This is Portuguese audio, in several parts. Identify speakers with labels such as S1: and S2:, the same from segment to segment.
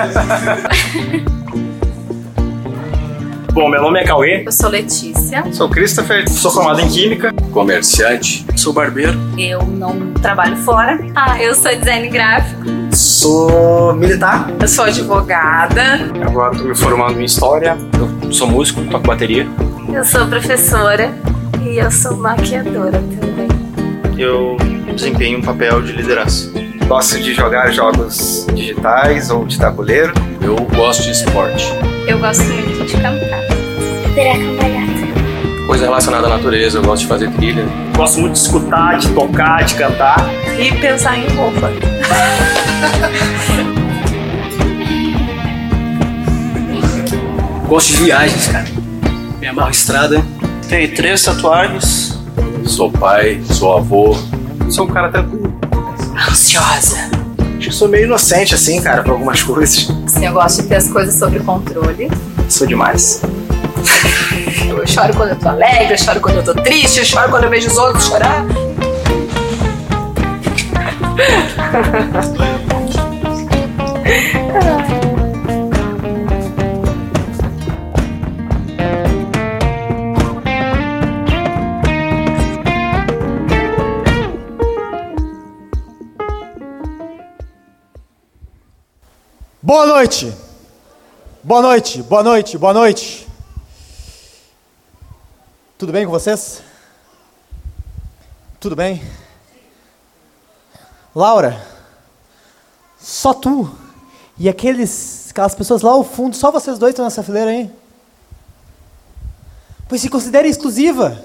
S1: Bom, meu nome é Cauê,
S2: Eu sou Letícia.
S1: sou Christopher, sou formado em Química.
S3: comerciante,
S1: Sou barbeiro.
S2: Eu não trabalho fora. Ah, eu sou design gráfico.
S1: Sou militar.
S2: Eu sou advogada.
S1: Agora tô me formando em História. Eu sou músico, toco bateria.
S2: Eu sou professora. E eu sou maquiadora também.
S4: Eu desempenho um papel de liderança.
S5: Gosto de jogar jogos digitais ou de tabuleiro.
S3: eu gosto de esporte.
S2: Eu gosto muito de cantar.
S3: Coisa relacionada à natureza, eu gosto de fazer trilha.
S1: Gosto muito de escutar, de tocar, de cantar.
S2: E pensar em roupa.
S1: Gosto de viagens, cara. Me amarro estrada.
S4: Tenho três tatuagens.
S3: Sou pai, sou avô,
S4: Sou um cara tranquilo.
S2: Ansiosa.
S5: Acho que sou meio inocente assim, cara, pra algumas coisas.
S2: Assim, eu gosto de ter as coisas sob controle.
S5: Sou demais.
S2: Eu choro quando eu tô alegre, eu choro quando eu tô triste, eu choro quando eu vejo os outros chorar.
S6: Boa noite. Boa noite, boa noite, boa noite. Tudo bem com vocês? Tudo bem? Laura, só tu e aqueles, aquelas pessoas lá ao fundo, só vocês dois estão nessa fileira aí? Pois se considere exclusiva.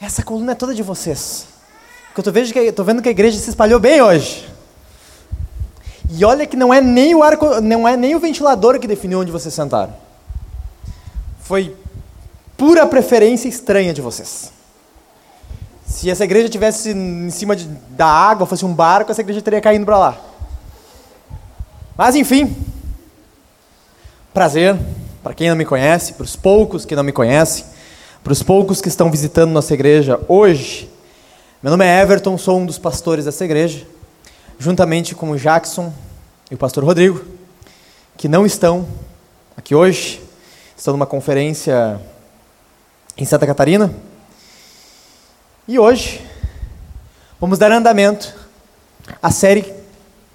S6: Essa coluna é toda de vocês. Porque eu tô, vejo que, tô vendo que a igreja se espalhou bem hoje. E olha que não é nem o ar, não é nem o ventilador que definiu onde vocês sentaram. Foi pura preferência estranha de vocês. Se essa igreja tivesse em cima de, da água, fosse um barco, essa igreja teria caído para lá. Mas enfim, prazer para quem não me conhece, para os poucos que não me conhecem, para os poucos que estão visitando nossa igreja hoje. Meu nome é Everton, sou um dos pastores dessa igreja juntamente com o Jackson e o pastor Rodrigo, que não estão aqui hoje, estão numa conferência em Santa Catarina. E hoje vamos dar andamento à série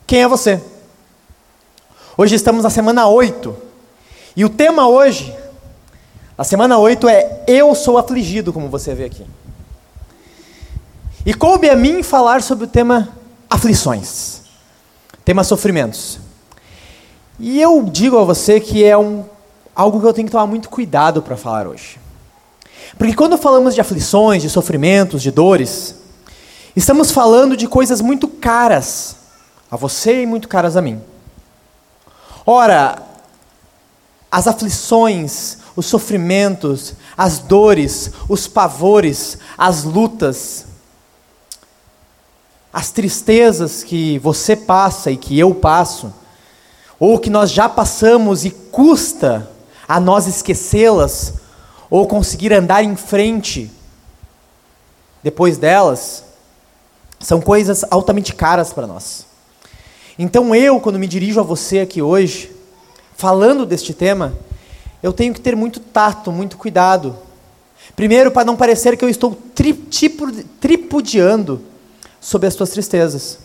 S6: Quem é você? Hoje estamos na semana 8. E o tema hoje, a semana 8 é Eu sou afligido, como você vê aqui. E coube a mim falar sobre o tema aflições, tema sofrimentos. E eu digo a você que é um, algo que eu tenho que tomar muito cuidado para falar hoje. Porque quando falamos de aflições, de sofrimentos, de dores, estamos falando de coisas muito caras a você e muito caras a mim. Ora, as aflições, os sofrimentos, as dores, os pavores, as lutas, as tristezas que você passa e que eu passo, ou que nós já passamos e custa a nós esquecê-las, ou conseguir andar em frente depois delas, são coisas altamente caras para nós. Então eu, quando me dirijo a você aqui hoje, falando deste tema, eu tenho que ter muito tato, muito cuidado. Primeiro, para não parecer que eu estou tri, tipo, tripudiando sobre as tuas tristezas,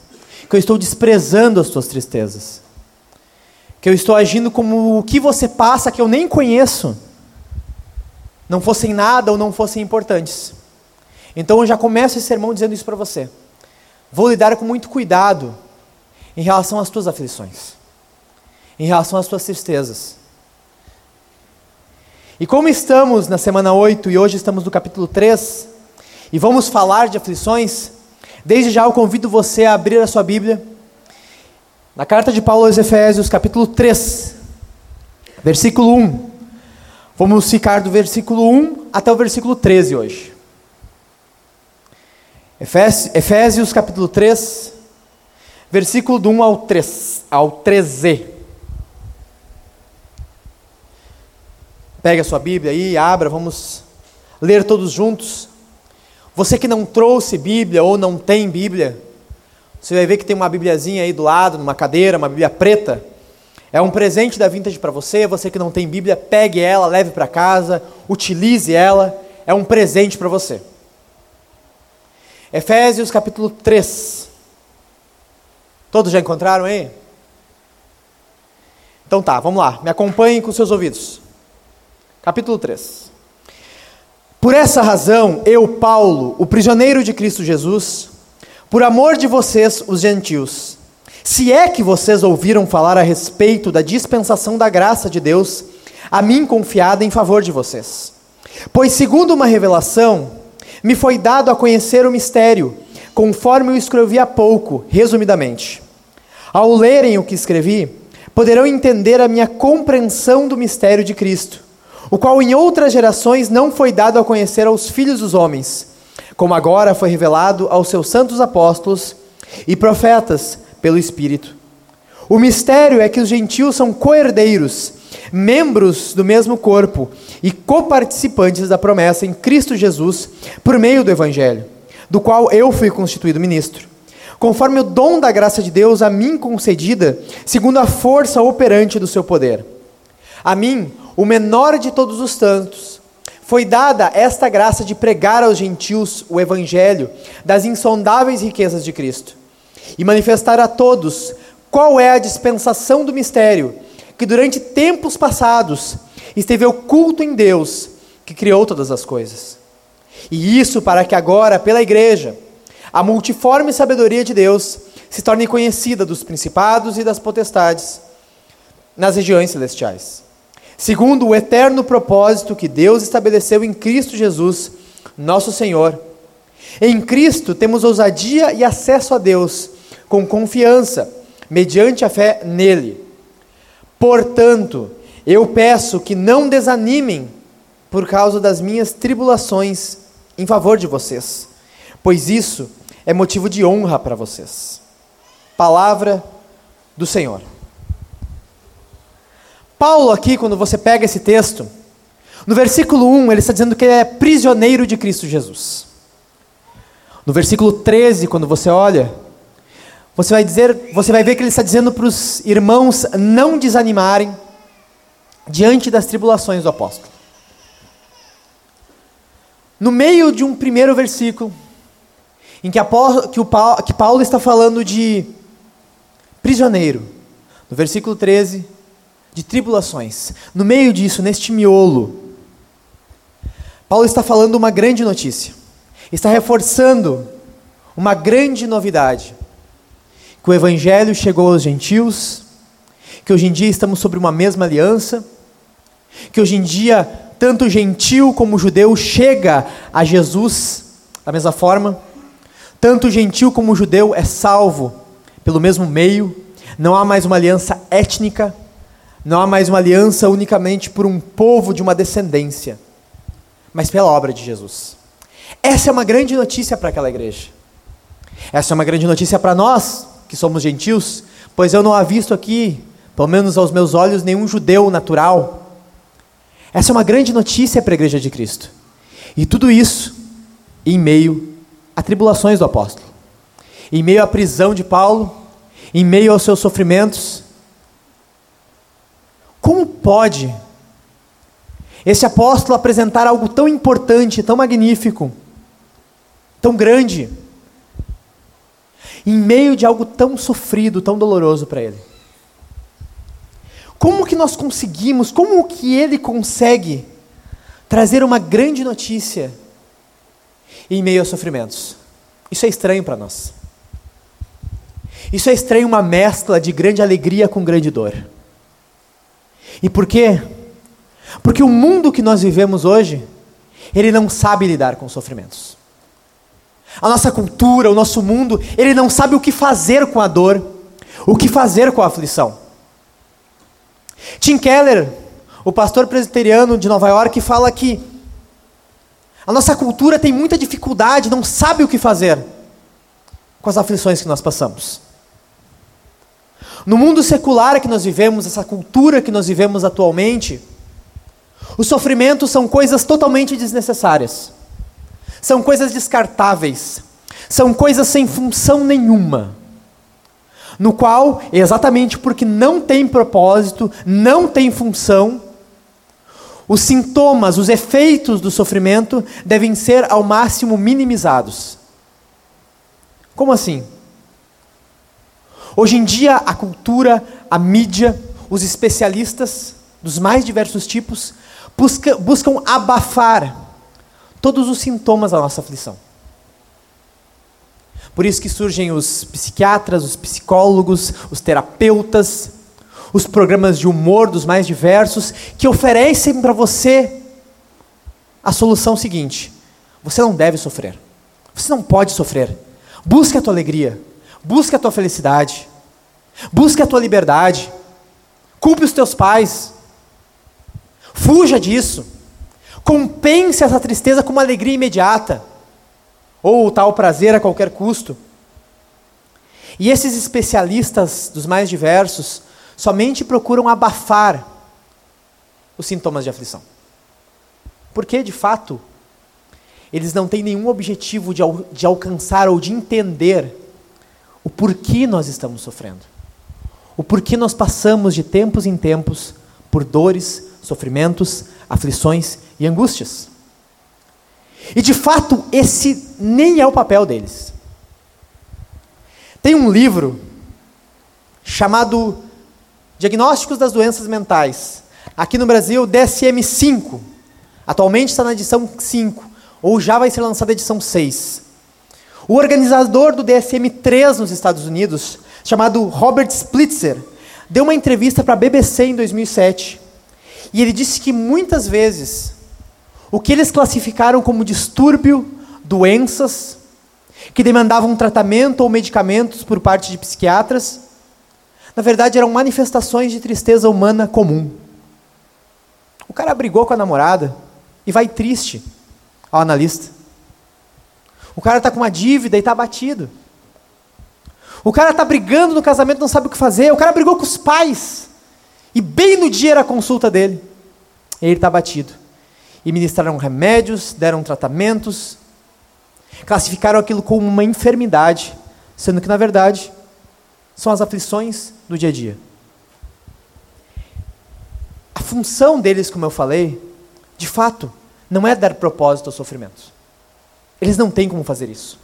S6: que eu estou desprezando as tuas tristezas, que eu estou agindo como o que você passa que eu nem conheço, não fossem nada ou não fossem importantes. Então eu já começo esse sermão dizendo isso para você. Vou lidar com muito cuidado em relação às tuas aflições, em relação às tuas tristezas. E como estamos na semana 8 e hoje estamos no capítulo 3, e vamos falar de aflições, Desde já eu convido você a abrir a sua Bíblia na carta de Paulo aos Efésios, capítulo 3, versículo 1. Vamos ficar do versículo 1 até o versículo 13 hoje. Efésios, capítulo 3, versículo do 1 ao 3, ao 13. Pega a sua Bíblia aí, abra, vamos ler todos juntos. Você que não trouxe Bíblia ou não tem Bíblia, Você vai ver que tem uma bibliazinha aí do lado, numa cadeira, uma bíblia preta. É um presente da Vintage para você. Você que não tem Bíblia, pegue ela, leve para casa, utilize ela. É um presente para você. Efésios capítulo 3. Todos já encontraram aí? Então tá, vamos lá. Me acompanhem com seus ouvidos. Capítulo 3. Por essa razão, eu, Paulo, o prisioneiro de Cristo Jesus, por amor de vocês, os gentios, se é que vocês ouviram falar a respeito da dispensação da graça de Deus, a mim confiada em favor de vocês. Pois, segundo uma revelação, me foi dado a conhecer o mistério, conforme eu escrevi há pouco, resumidamente. Ao lerem o que escrevi, poderão entender a minha compreensão do mistério de Cristo o qual em outras gerações não foi dado a conhecer aos filhos dos homens, como agora foi revelado aos seus santos apóstolos e profetas pelo Espírito. O mistério é que os gentios são coerdeiros, membros do mesmo corpo e coparticipantes da promessa em Cristo Jesus por meio do Evangelho, do qual eu fui constituído ministro, conforme o dom da graça de Deus a mim concedida, segundo a força operante do seu poder. A mim, o menor de todos os tantos, foi dada esta graça de pregar aos gentios o evangelho das insondáveis riquezas de Cristo e manifestar a todos qual é a dispensação do mistério que durante tempos passados esteve oculto em Deus, que criou todas as coisas. E isso para que agora, pela igreja, a multiforme sabedoria de Deus se torne conhecida dos principados e das potestades nas regiões celestiais segundo o eterno propósito que Deus estabeleceu em Cristo Jesus, nosso Senhor. Em Cristo temos ousadia e acesso a Deus com confiança, mediante a fé nele. Portanto, eu peço que não desanimem por causa das minhas tribulações em favor de vocês, pois isso é motivo de honra para vocês. Palavra do Senhor. Paulo, aqui, quando você pega esse texto, no versículo 1, ele está dizendo que ele é prisioneiro de Cristo Jesus. No versículo 13, quando você olha, você vai dizer, você vai ver que ele está dizendo para os irmãos não desanimarem diante das tribulações do apóstolo. No meio de um primeiro versículo, em que, que, Paulo, que Paulo está falando de prisioneiro, no versículo 13, de tribulações. No meio disso, neste miolo, Paulo está falando uma grande notícia. Está reforçando uma grande novidade. Que o evangelho chegou aos gentios, que hoje em dia estamos sobre uma mesma aliança, que hoje em dia tanto gentil como judeu chega a Jesus da mesma forma, tanto gentil como judeu é salvo pelo mesmo meio, não há mais uma aliança étnica, não há mais uma aliança unicamente por um povo de uma descendência, mas pela obra de Jesus. Essa é uma grande notícia para aquela igreja. Essa é uma grande notícia para nós, que somos gentios, pois eu não avisto aqui, pelo menos aos meus olhos, nenhum judeu natural. Essa é uma grande notícia para a igreja de Cristo. E tudo isso em meio a tribulações do apóstolo, em meio à prisão de Paulo, em meio aos seus sofrimentos, como pode esse apóstolo apresentar algo tão importante, tão magnífico, tão grande, em meio de algo tão sofrido, tão doloroso para ele? Como que nós conseguimos, como que ele consegue trazer uma grande notícia em meio aos sofrimentos? Isso é estranho para nós. Isso é estranho, uma mescla de grande alegria com grande dor. E por quê? Porque o mundo que nós vivemos hoje, ele não sabe lidar com sofrimentos. A nossa cultura, o nosso mundo, ele não sabe o que fazer com a dor, o que fazer com a aflição. Tim Keller, o pastor presbiteriano de Nova York, fala que a nossa cultura tem muita dificuldade, não sabe o que fazer com as aflições que nós passamos. No mundo secular que nós vivemos, essa cultura que nós vivemos atualmente, os sofrimentos são coisas totalmente desnecessárias. São coisas descartáveis. São coisas sem função nenhuma. no qual, exatamente porque não tem propósito, não tem função, os sintomas, os efeitos do sofrimento devem ser ao máximo minimizados. Como assim? Hoje em dia, a cultura, a mídia, os especialistas dos mais diversos tipos busca, buscam abafar todos os sintomas da nossa aflição. Por isso que surgem os psiquiatras, os psicólogos, os terapeutas, os programas de humor dos mais diversos, que oferecem para você a solução seguinte: você não deve sofrer. Você não pode sofrer. Busque a tua alegria. Busque a tua felicidade. Busque a tua liberdade. Culpe os teus pais. Fuja disso. Compense essa tristeza com uma alegria imediata. Ou tal prazer a qualquer custo. E esses especialistas dos mais diversos somente procuram abafar os sintomas de aflição. Porque, de fato, eles não têm nenhum objetivo de, al de alcançar ou de entender o porquê nós estamos sofrendo. O porquê nós passamos de tempos em tempos por dores, sofrimentos, aflições e angústias. E de fato, esse nem é o papel deles. Tem um livro chamado Diagnósticos das Doenças Mentais. Aqui no Brasil, DSM-5. Atualmente está na edição 5, ou já vai ser lançada a edição 6. O organizador do DSM-3 nos Estados Unidos, chamado Robert Splitzer, deu uma entrevista para a BBC em 2007. E ele disse que muitas vezes o que eles classificaram como distúrbio, doenças, que demandavam tratamento ou medicamentos por parte de psiquiatras, na verdade eram manifestações de tristeza humana comum. O cara brigou com a namorada e vai triste ao analista. O cara está com uma dívida e está abatido. O cara está brigando no casamento, não sabe o que fazer. O cara brigou com os pais. E bem no dia era a consulta dele. E ele está abatido. E ministraram remédios, deram tratamentos, classificaram aquilo como uma enfermidade, sendo que, na verdade, são as aflições do dia a dia. A função deles, como eu falei, de fato, não é dar propósito aos sofrimentos. Eles não têm como fazer isso.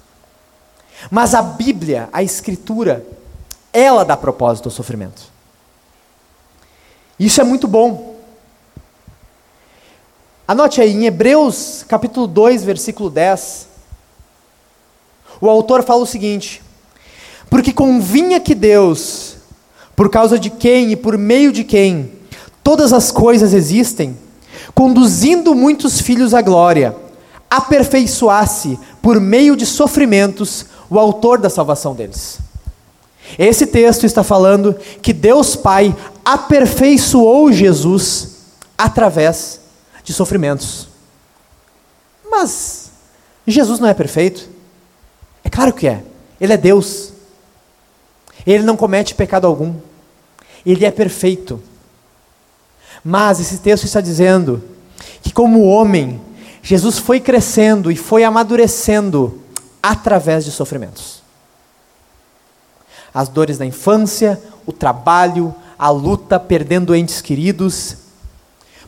S6: Mas a Bíblia, a Escritura, ela dá propósito ao sofrimento. Isso é muito bom. Anote aí, em Hebreus capítulo 2, versículo 10, o autor fala o seguinte: Porque convinha que Deus, por causa de quem e por meio de quem todas as coisas existem, conduzindo muitos filhos à glória, aperfeiçoasse por meio de sofrimentos o autor da salvação deles. Esse texto está falando que Deus Pai aperfeiçoou Jesus através de sofrimentos. Mas Jesus não é perfeito? É claro que é. Ele é Deus. Ele não comete pecado algum. Ele é perfeito. Mas esse texto está dizendo que, como homem, Jesus foi crescendo e foi amadurecendo através de sofrimentos. As dores da infância, o trabalho, a luta, perdendo entes queridos.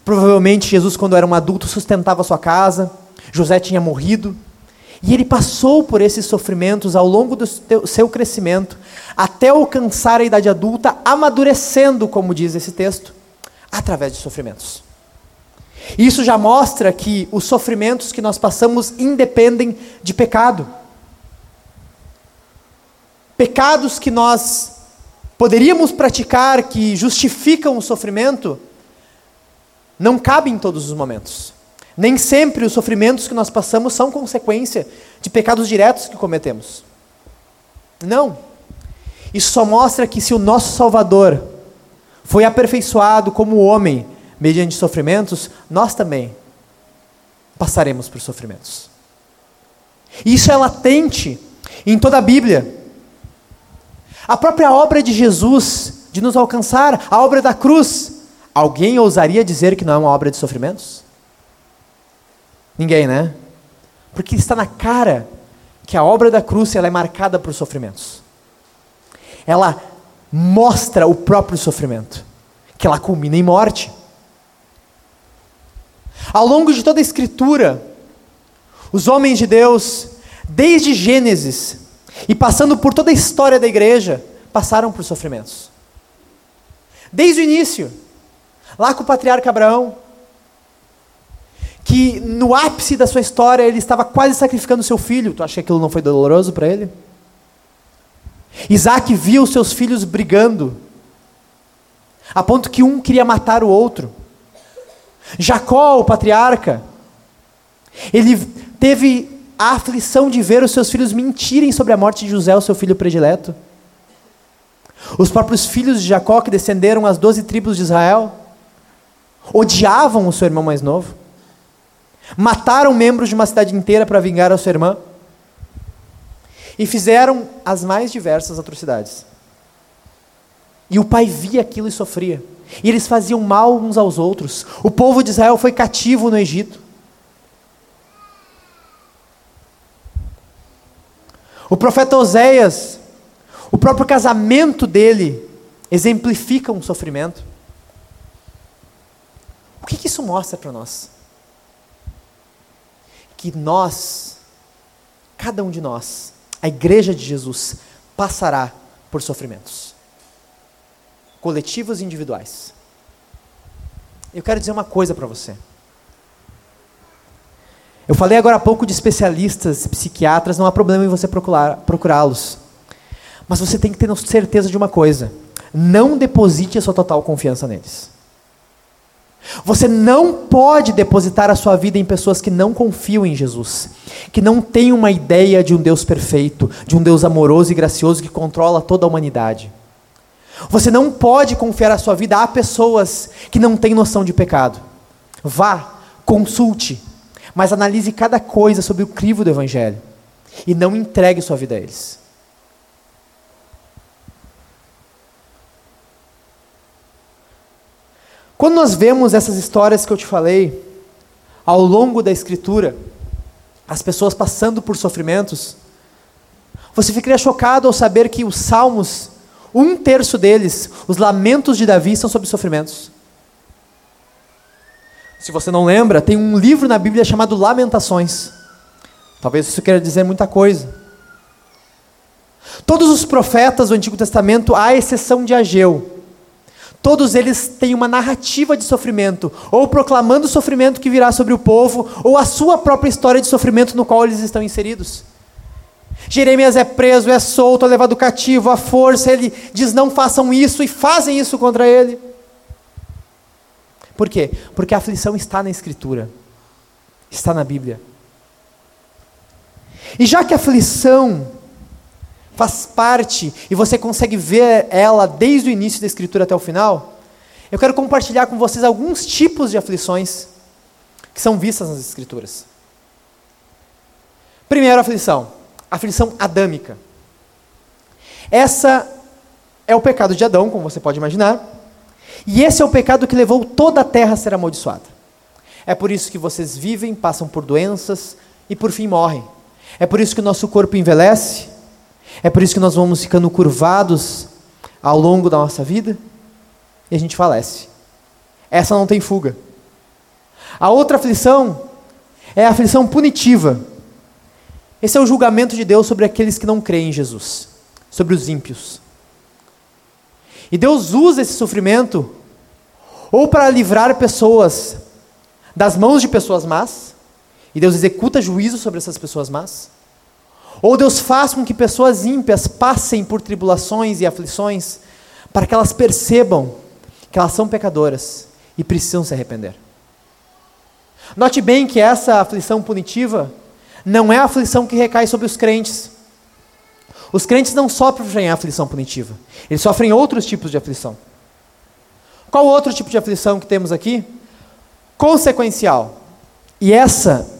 S6: Provavelmente Jesus, quando era um adulto, sustentava sua casa. José tinha morrido. E ele passou por esses sofrimentos ao longo do seu crescimento, até alcançar a idade adulta, amadurecendo, como diz esse texto, através de sofrimentos. Isso já mostra que os sofrimentos que nós passamos independem de pecado. Pecados que nós poderíamos praticar que justificam o sofrimento não cabem em todos os momentos. Nem sempre os sofrimentos que nós passamos são consequência de pecados diretos que cometemos. Não. Isso só mostra que se o nosso Salvador foi aperfeiçoado como homem mediante sofrimentos, nós também passaremos por sofrimentos. Isso é latente em toda a Bíblia. A própria obra de Jesus, de nos alcançar, a obra da cruz, alguém ousaria dizer que não é uma obra de sofrimentos? Ninguém, né? Porque está na cara que a obra da cruz ela é marcada por sofrimentos. Ela mostra o próprio sofrimento, que ela culmina em morte. Ao longo de toda a Escritura, os homens de Deus, desde Gênesis e passando por toda a história da igreja, passaram por sofrimentos. Desde o início, lá com o patriarca Abraão, que no ápice da sua história ele estava quase sacrificando seu filho. Tu acha que aquilo não foi doloroso para ele? Isaac viu seus filhos brigando, a ponto que um queria matar o outro. Jacó, o patriarca, ele teve a aflição de ver os seus filhos mentirem sobre a morte de José, o seu filho predileto. Os próprios filhos de Jacó, que descenderam as doze tribos de Israel, odiavam o seu irmão mais novo. Mataram membros de uma cidade inteira para vingar a sua irmã. E fizeram as mais diversas atrocidades. E o pai via aquilo e sofria. E eles faziam mal uns aos outros. O povo de Israel foi cativo no Egito. O profeta Oséias, o próprio casamento dele, exemplifica um sofrimento. O que, que isso mostra para nós? Que nós, cada um de nós, a igreja de Jesus, passará por sofrimentos coletivos e individuais. Eu quero dizer uma coisa para você. Eu falei agora há pouco de especialistas, psiquiatras, não há problema em você procurá-los. Mas você tem que ter certeza de uma coisa: não deposite a sua total confiança neles. Você não pode depositar a sua vida em pessoas que não confiam em Jesus, que não têm uma ideia de um Deus perfeito, de um Deus amoroso e gracioso que controla toda a humanidade. Você não pode confiar a sua vida a pessoas que não têm noção de pecado. Vá, consulte, mas analise cada coisa sobre o crivo do Evangelho e não entregue sua vida a eles. Quando nós vemos essas histórias que eu te falei, ao longo da Escritura, as pessoas passando por sofrimentos, você ficaria chocado ao saber que os salmos um terço deles, os lamentos de Davi, são sobre sofrimentos. Se você não lembra, tem um livro na Bíblia chamado Lamentações. Talvez isso queira dizer muita coisa. Todos os profetas do Antigo Testamento, à exceção de Ageu, todos eles têm uma narrativa de sofrimento, ou proclamando o sofrimento que virá sobre o povo, ou a sua própria história de sofrimento no qual eles estão inseridos. Jeremias é preso, é solto, é levado cativo, à força, ele diz: não façam isso e fazem isso contra ele. Por quê? Porque a aflição está na Escritura, está na Bíblia. E já que a aflição faz parte e você consegue ver ela desde o início da Escritura até o final, eu quero compartilhar com vocês alguns tipos de aflições que são vistas nas Escrituras. Primeira aflição, aflição adâmica. Essa é o pecado de Adão, como você pode imaginar, e esse é o pecado que levou toda a terra a ser amaldiçoada. É por isso que vocês vivem, passam por doenças e por fim morrem. É por isso que o nosso corpo envelhece, é por isso que nós vamos ficando curvados ao longo da nossa vida e a gente falece. Essa não tem fuga. A outra aflição é a aflição punitiva esse é o julgamento de Deus sobre aqueles que não creem em Jesus, sobre os ímpios. E Deus usa esse sofrimento ou para livrar pessoas das mãos de pessoas más, e Deus executa juízo sobre essas pessoas más, ou Deus faz com que pessoas ímpias passem por tribulações e aflições para que elas percebam que elas são pecadoras e precisam se arrepender. Note bem que essa aflição punitiva não é a aflição que recai sobre os crentes. Os crentes não sofrem a aflição punitiva, eles sofrem outros tipos de aflição. Qual outro tipo de aflição que temos aqui? Consequencial. E essa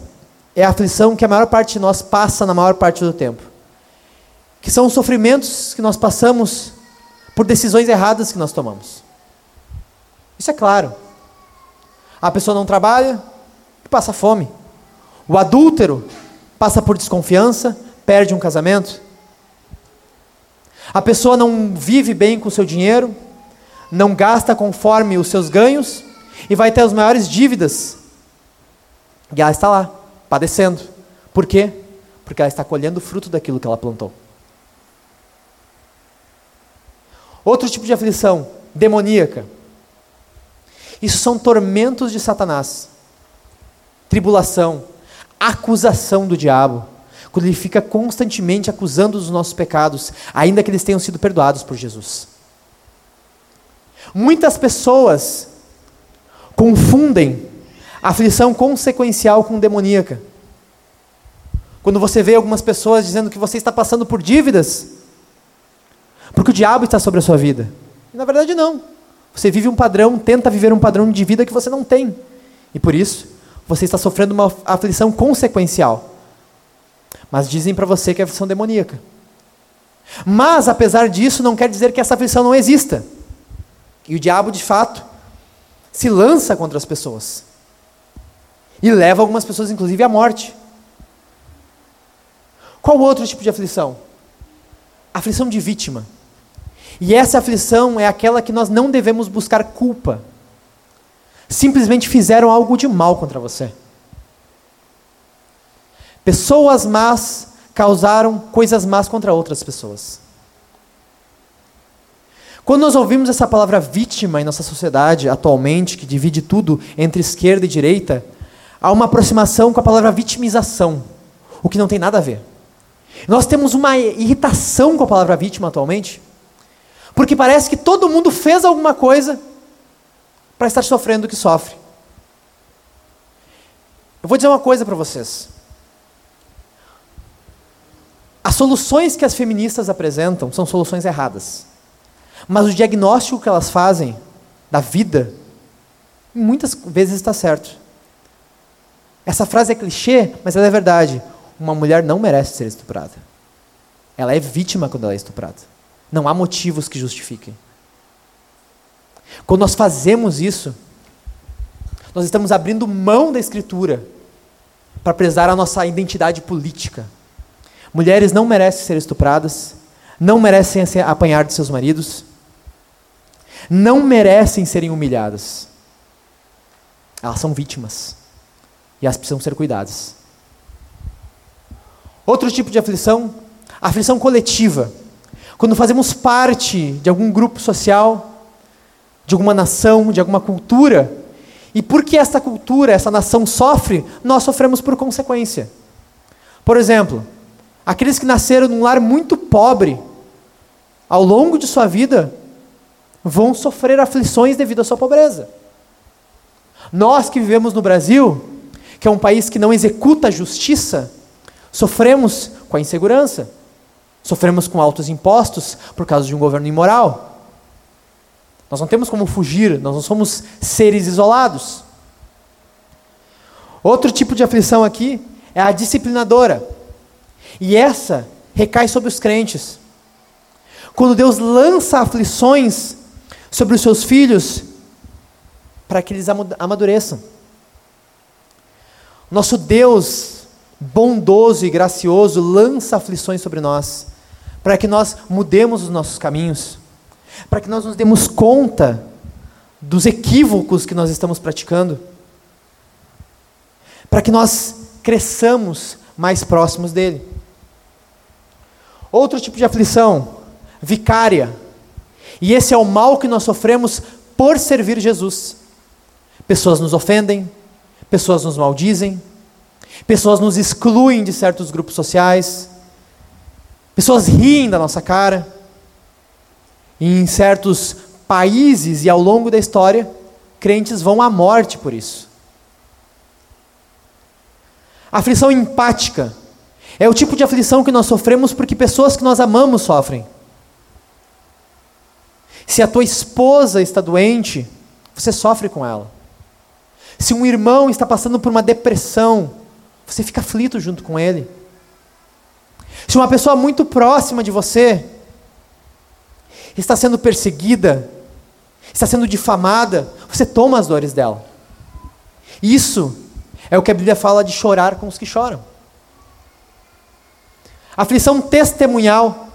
S6: é a aflição que a maior parte de nós passa na maior parte do tempo. Que são os sofrimentos que nós passamos por decisões erradas que nós tomamos. Isso é claro. A pessoa não trabalha e passa fome. O adúltero passa por desconfiança, perde um casamento. A pessoa não vive bem com o seu dinheiro, não gasta conforme os seus ganhos e vai ter as maiores dívidas. E ela está lá, padecendo. Por quê? Porque ela está colhendo o fruto daquilo que ela plantou. Outro tipo de aflição, demoníaca. Isso são tormentos de Satanás. Tribulação, acusação do diabo. Quando ele fica constantemente acusando os nossos pecados, ainda que eles tenham sido perdoados por Jesus. Muitas pessoas confundem aflição consequencial com demoníaca. Quando você vê algumas pessoas dizendo que você está passando por dívidas, porque o diabo está sobre a sua vida. E na verdade não. Você vive um padrão, tenta viver um padrão de vida que você não tem. E por isso, você está sofrendo uma aflição consequencial. Mas dizem para você que é aflição demoníaca. Mas, apesar disso, não quer dizer que essa aflição não exista. E o diabo, de fato, se lança contra as pessoas. E leva algumas pessoas, inclusive, à morte. Qual outro tipo de aflição? Aflição de vítima. E essa aflição é aquela que nós não devemos buscar culpa. Simplesmente fizeram algo de mal contra você. Pessoas más causaram coisas más contra outras pessoas. Quando nós ouvimos essa palavra vítima em nossa sociedade atualmente, que divide tudo entre esquerda e direita, há uma aproximação com a palavra vitimização, o que não tem nada a ver. Nós temos uma irritação com a palavra vítima atualmente, porque parece que todo mundo fez alguma coisa para estar sofrendo o que sofre. Eu vou dizer uma coisa para vocês. As soluções que as feministas apresentam são soluções erradas. Mas o diagnóstico que elas fazem da vida, muitas vezes está certo. Essa frase é clichê, mas ela é verdade. Uma mulher não merece ser estuprada. Ela é vítima quando ela é estuprada. Não há motivos que justifiquem. Quando nós fazemos isso, nós estamos abrindo mão da Escritura para prezar a nossa identidade política. Mulheres não merecem ser estupradas, não merecem apanhar de seus maridos, não merecem serem humilhadas. Elas são vítimas e elas precisam ser cuidadas. Outro tipo de aflição, aflição coletiva. Quando fazemos parte de algum grupo social, de alguma nação, de alguma cultura, e porque essa cultura, essa nação sofre, nós sofremos por consequência. Por exemplo, aqueles que nasceram num lar muito pobre, ao longo de sua vida, vão sofrer aflições devido à sua pobreza. Nós que vivemos no Brasil, que é um país que não executa a justiça, sofremos com a insegurança, sofremos com altos impostos por causa de um governo imoral. Nós não temos como fugir, nós não somos seres isolados. Outro tipo de aflição aqui é a disciplinadora. E essa recai sobre os crentes. Quando Deus lança aflições sobre os seus filhos, para que eles amadureçam. Nosso Deus, bondoso e gracioso, lança aflições sobre nós, para que nós mudemos os nossos caminhos, para que nós nos demos conta dos equívocos que nós estamos praticando, para que nós cresçamos mais próximos dele. Outro tipo de aflição, vicária. E esse é o mal que nós sofremos por servir Jesus. Pessoas nos ofendem, pessoas nos maldizem, pessoas nos excluem de certos grupos sociais, pessoas riem da nossa cara. Em certos países e ao longo da história, crentes vão à morte por isso. Aflição empática é o tipo de aflição que nós sofremos porque pessoas que nós amamos sofrem. Se a tua esposa está doente, você sofre com ela. Se um irmão está passando por uma depressão, você fica aflito junto com ele. Se uma pessoa muito próxima de você está sendo perseguida, está sendo difamada, você toma as dores dela. Isso é o que a Bíblia fala de chorar com os que choram. Aflição testemunhal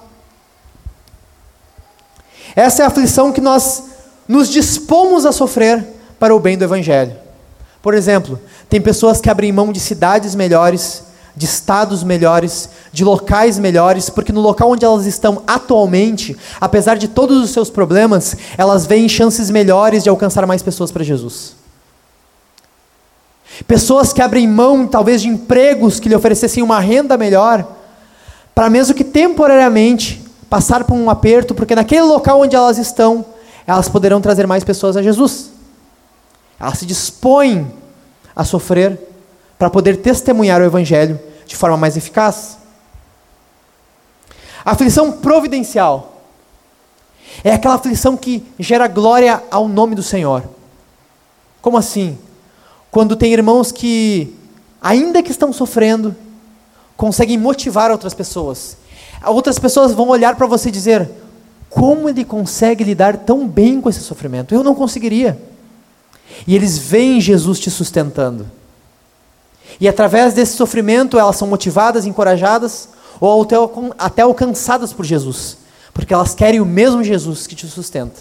S6: Essa é a aflição que nós nos dispomos a sofrer para o bem do Evangelho. Por exemplo, tem pessoas que abrem mão de cidades melhores, de estados melhores, de locais melhores, porque no local onde elas estão atualmente, apesar de todos os seus problemas, elas veem chances melhores de alcançar mais pessoas para Jesus. Pessoas que abrem mão, talvez, de empregos que lhe oferecessem uma renda melhor, para mesmo que temporariamente passar por um aperto, porque naquele local onde elas estão, elas poderão trazer mais pessoas a Jesus. Elas se dispõem a sofrer para poder testemunhar o Evangelho de forma mais eficaz. A aflição providencial é aquela aflição que gera glória ao nome do Senhor. Como assim? Quando tem irmãos que, ainda que estão sofrendo, conseguem motivar outras pessoas. Outras pessoas vão olhar para você e dizer: como ele consegue lidar tão bem com esse sofrimento? Eu não conseguiria. E eles veem Jesus te sustentando. E através desse sofrimento elas são motivadas, encorajadas ou até, até alcançadas por Jesus, porque elas querem o mesmo Jesus que te sustenta.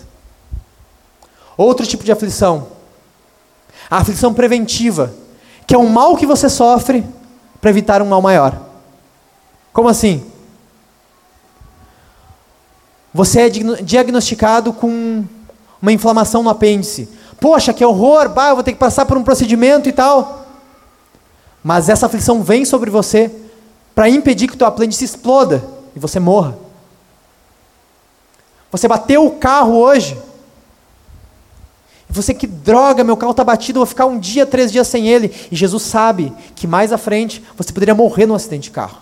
S6: Outro tipo de aflição, a aflição preventiva, que é um mal que você sofre para evitar um mal maior. Como assim? Você é diagnosticado com uma inflamação no apêndice. Poxa, que horror, bah, eu vou ter que passar por um procedimento e tal. Mas essa aflição vem sobre você para impedir que o teu apêndice exploda e você morra. Você bateu o carro hoje você, que droga, meu carro está batido, eu vou ficar um dia, três dias sem ele. E Jesus sabe que mais à frente você poderia morrer num acidente de carro.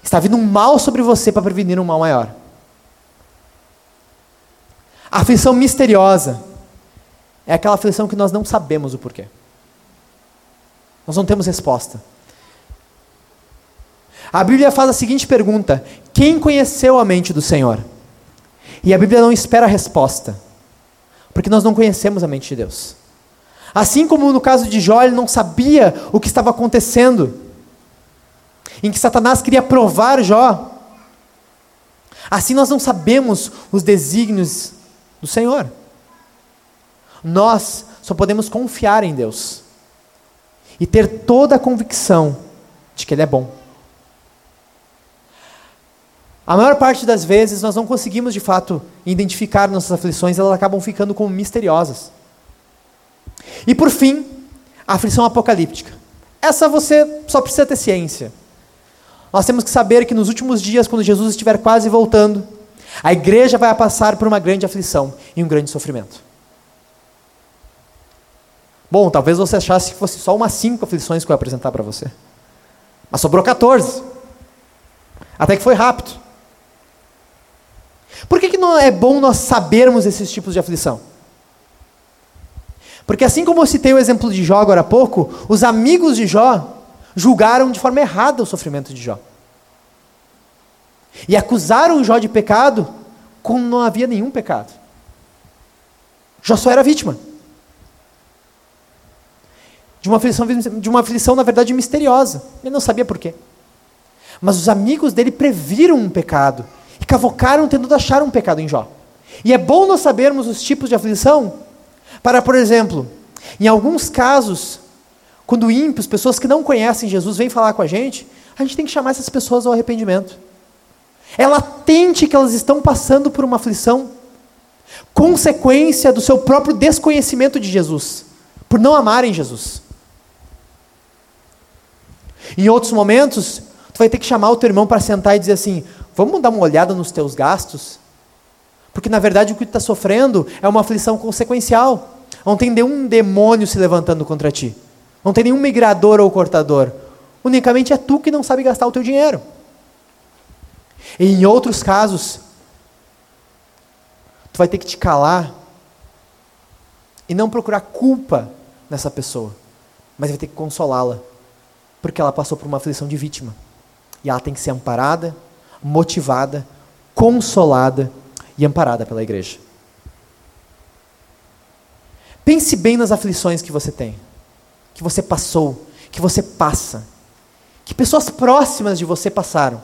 S6: Está vindo um mal sobre você para prevenir um mal maior. A aflição misteriosa é aquela aflição que nós não sabemos o porquê. Nós não temos resposta. A Bíblia faz a seguinte pergunta: Quem conheceu a mente do Senhor? E a Bíblia não espera a resposta porque nós não conhecemos a mente de Deus. Assim como no caso de Jó, ele não sabia o que estava acontecendo, em que Satanás queria provar Jó. Assim nós não sabemos os desígnios do Senhor. Nós só podemos confiar em Deus e ter toda a convicção de que Ele é bom. A maior parte das vezes nós não conseguimos de fato identificar nossas aflições, elas acabam ficando como misteriosas. E por fim, a aflição apocalíptica. Essa você só precisa ter ciência. Nós temos que saber que nos últimos dias, quando Jesus estiver quase voltando, a igreja vai passar por uma grande aflição e um grande sofrimento. Bom, talvez você achasse que fosse só umas cinco aflições que eu ia apresentar para você. Mas sobrou 14. Até que foi rápido. Por que, que não é bom nós sabermos esses tipos de aflição? Porque assim como eu citei o exemplo de Jó agora há pouco, os amigos de Jó julgaram de forma errada o sofrimento de Jó. E acusaram Jó de pecado quando não havia nenhum pecado. Jó só era vítima. De uma aflição, de uma aflição na verdade, misteriosa. Ele não sabia por quê. Mas os amigos dele previram um pecado e cavocaram tentando achar um pecado em Jó. E é bom nós sabermos os tipos de aflição para, por exemplo, em alguns casos, quando ímpios, pessoas que não conhecem Jesus, vêm falar com a gente, a gente tem que chamar essas pessoas ao arrependimento. É latente que elas estão passando por uma aflição, consequência do seu próprio desconhecimento de Jesus, por não amarem Jesus. Em outros momentos, tu vai ter que chamar o teu irmão para sentar e dizer assim: Vamos dar uma olhada nos teus gastos? Porque na verdade o que tu está sofrendo é uma aflição consequencial. Não tem nenhum demônio se levantando contra ti. Não tem nenhum migrador ou cortador. Unicamente é tu que não sabe gastar o teu dinheiro. E em outros casos, tu vai ter que te calar e não procurar culpa nessa pessoa, mas vai ter que consolá-la, porque ela passou por uma aflição de vítima. E ela tem que ser amparada motivada, consolada e amparada pela igreja. Pense bem nas aflições que você tem, que você passou, que você passa, que pessoas próximas de você passaram.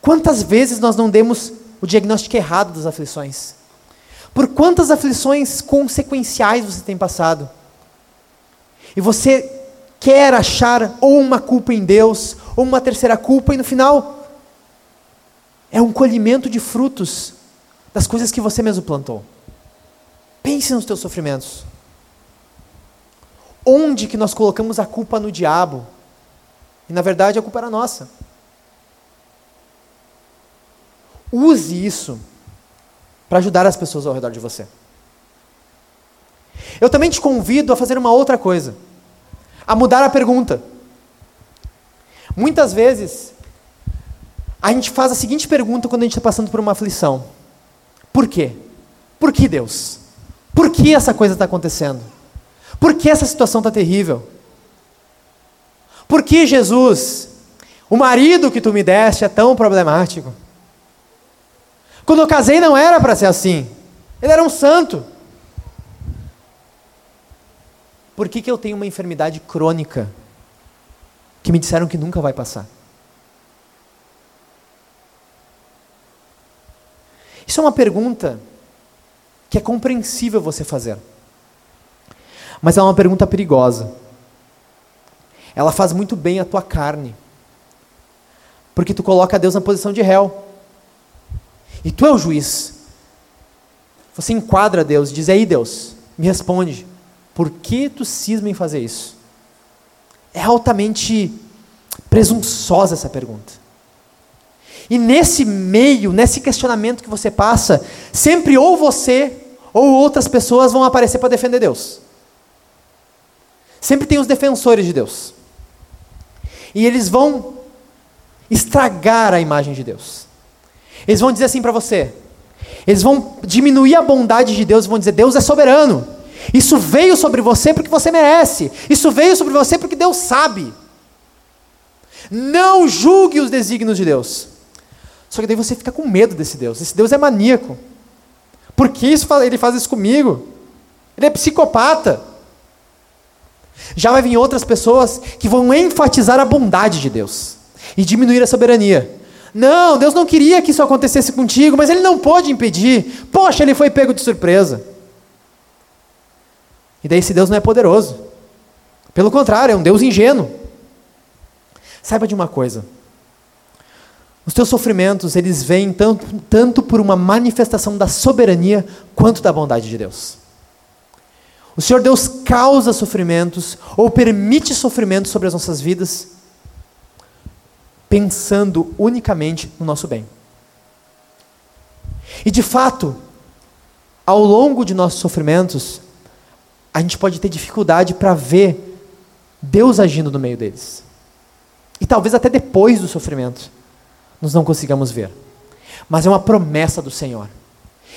S6: Quantas vezes nós não demos o diagnóstico errado das aflições? Por quantas aflições consequenciais você tem passado? E você quer achar ou uma culpa em Deus, ou uma terceira culpa, e no final é um colhimento de frutos das coisas que você mesmo plantou. Pense nos teus sofrimentos. Onde que nós colocamos a culpa no diabo? E na verdade a culpa era nossa. Use isso para ajudar as pessoas ao redor de você. Eu também te convido a fazer uma outra coisa, a mudar a pergunta. Muitas vezes, a gente faz a seguinte pergunta quando a gente está passando por uma aflição: Por quê? Por que Deus? Por que essa coisa está acontecendo? Por que essa situação está terrível? Por que Jesus, o marido que tu me deste, é tão problemático? Quando eu casei não era para ser assim. Ele era um santo. Por que, que eu tenho uma enfermidade crônica que me disseram que nunca vai passar? Isso é uma pergunta que é compreensível você fazer. Mas é uma pergunta perigosa. Ela faz muito bem a tua carne. Porque tu coloca Deus na posição de réu. E tu é o juiz. Você enquadra Deus diz: aí, Deus, me responde. Por que tu cisma em fazer isso? É altamente presunçosa essa pergunta. E nesse meio, nesse questionamento que você passa, sempre ou você ou outras pessoas vão aparecer para defender Deus. Sempre tem os defensores de Deus. E eles vão estragar a imagem de Deus. Eles vão dizer assim para você. Eles vão diminuir a bondade de Deus e vão dizer: Deus é soberano. Isso veio sobre você porque você merece. Isso veio sobre você porque Deus sabe. Não julgue os desígnios de Deus. Só que daí você fica com medo desse Deus. Esse Deus é maníaco. Por que isso, ele faz isso comigo? Ele é psicopata. Já vai vir outras pessoas que vão enfatizar a bondade de Deus e diminuir a soberania. Não, Deus não queria que isso acontecesse contigo, mas Ele não pôde impedir. Poxa, ele foi pego de surpresa. E daí esse Deus não é poderoso. Pelo contrário, é um Deus ingênuo. Saiba de uma coisa. Os teus sofrimentos, eles vêm tanto, tanto por uma manifestação da soberania quanto da bondade de Deus. O Senhor Deus causa sofrimentos ou permite sofrimentos sobre as nossas vidas pensando unicamente no nosso bem. E de fato, ao longo de nossos sofrimentos, a gente pode ter dificuldade para ver Deus agindo no meio deles. E talvez até depois do sofrimento, nós não consigamos ver. Mas é uma promessa do Senhor.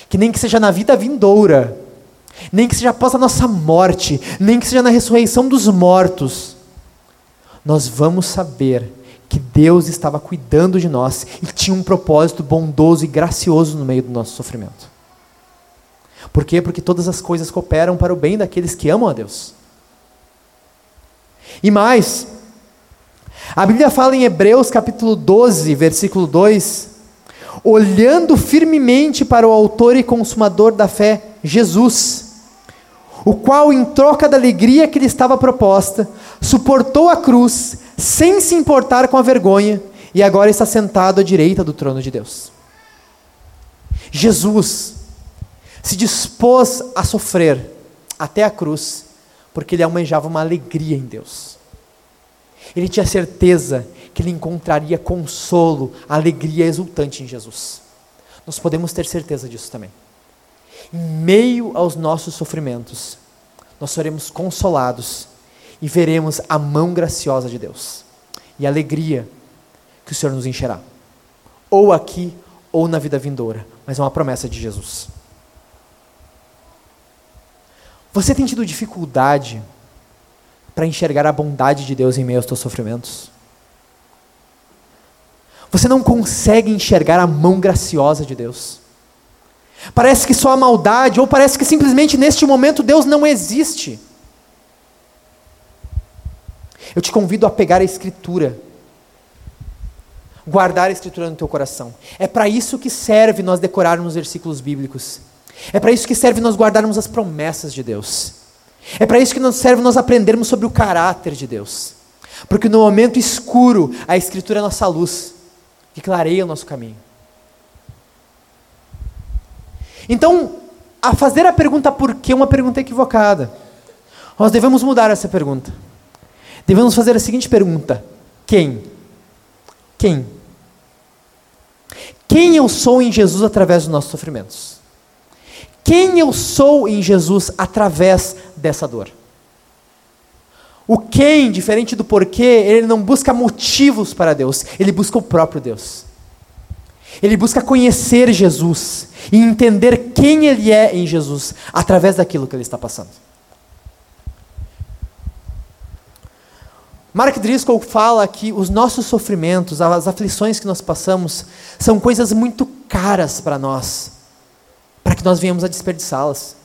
S6: Que nem que seja na vida vindoura, nem que seja após a nossa morte, nem que seja na ressurreição dos mortos, nós vamos saber que Deus estava cuidando de nós e tinha um propósito bondoso e gracioso no meio do nosso sofrimento. Por quê? Porque todas as coisas cooperam para o bem daqueles que amam a Deus. E mais, a Bíblia fala em Hebreus capítulo 12, versículo 2, olhando firmemente para o autor e consumador da fé, Jesus, o qual, em troca da alegria que lhe estava proposta, suportou a cruz, sem se importar com a vergonha, e agora está sentado à direita do trono de Deus. Jesus se dispôs a sofrer até a cruz, porque ele almejava uma alegria em Deus. Ele tinha certeza que ele encontraria consolo, alegria exultante em Jesus. Nós podemos ter certeza disso também. Em meio aos nossos sofrimentos, nós seremos consolados e veremos a mão graciosa de Deus e a alegria que o Senhor nos encherá, ou aqui ou na vida vindoura, mas é uma promessa de Jesus. Você tem tido dificuldade para enxergar a bondade de Deus em meio aos seus sofrimentos? Você não consegue enxergar a mão graciosa de Deus? Parece que só a maldade, ou parece que simplesmente neste momento Deus não existe. Eu te convido a pegar a Escritura. guardar a Escritura no teu coração. É para isso que serve nós decorarmos versículos bíblicos. É para isso que serve nós guardarmos as promessas de Deus. É para isso que nos serve nós aprendermos sobre o caráter de Deus. Porque no momento escuro, a Escritura é nossa luz, que clareia o nosso caminho. Então, a fazer a pergunta por que é uma pergunta equivocada. Nós devemos mudar essa pergunta. Devemos fazer a seguinte pergunta: quem? Quem? Quem eu sou em Jesus através dos nossos sofrimentos? Quem eu sou em Jesus através dessa dor? O quem, diferente do porquê, ele não busca motivos para Deus, ele busca o próprio Deus. Ele busca conhecer Jesus e entender quem ele é em Jesus através daquilo que ele está passando. Mark Driscoll fala que os nossos sofrimentos, as aflições que nós passamos, são coisas muito caras para nós, para que nós venhamos a desperdiçá-las.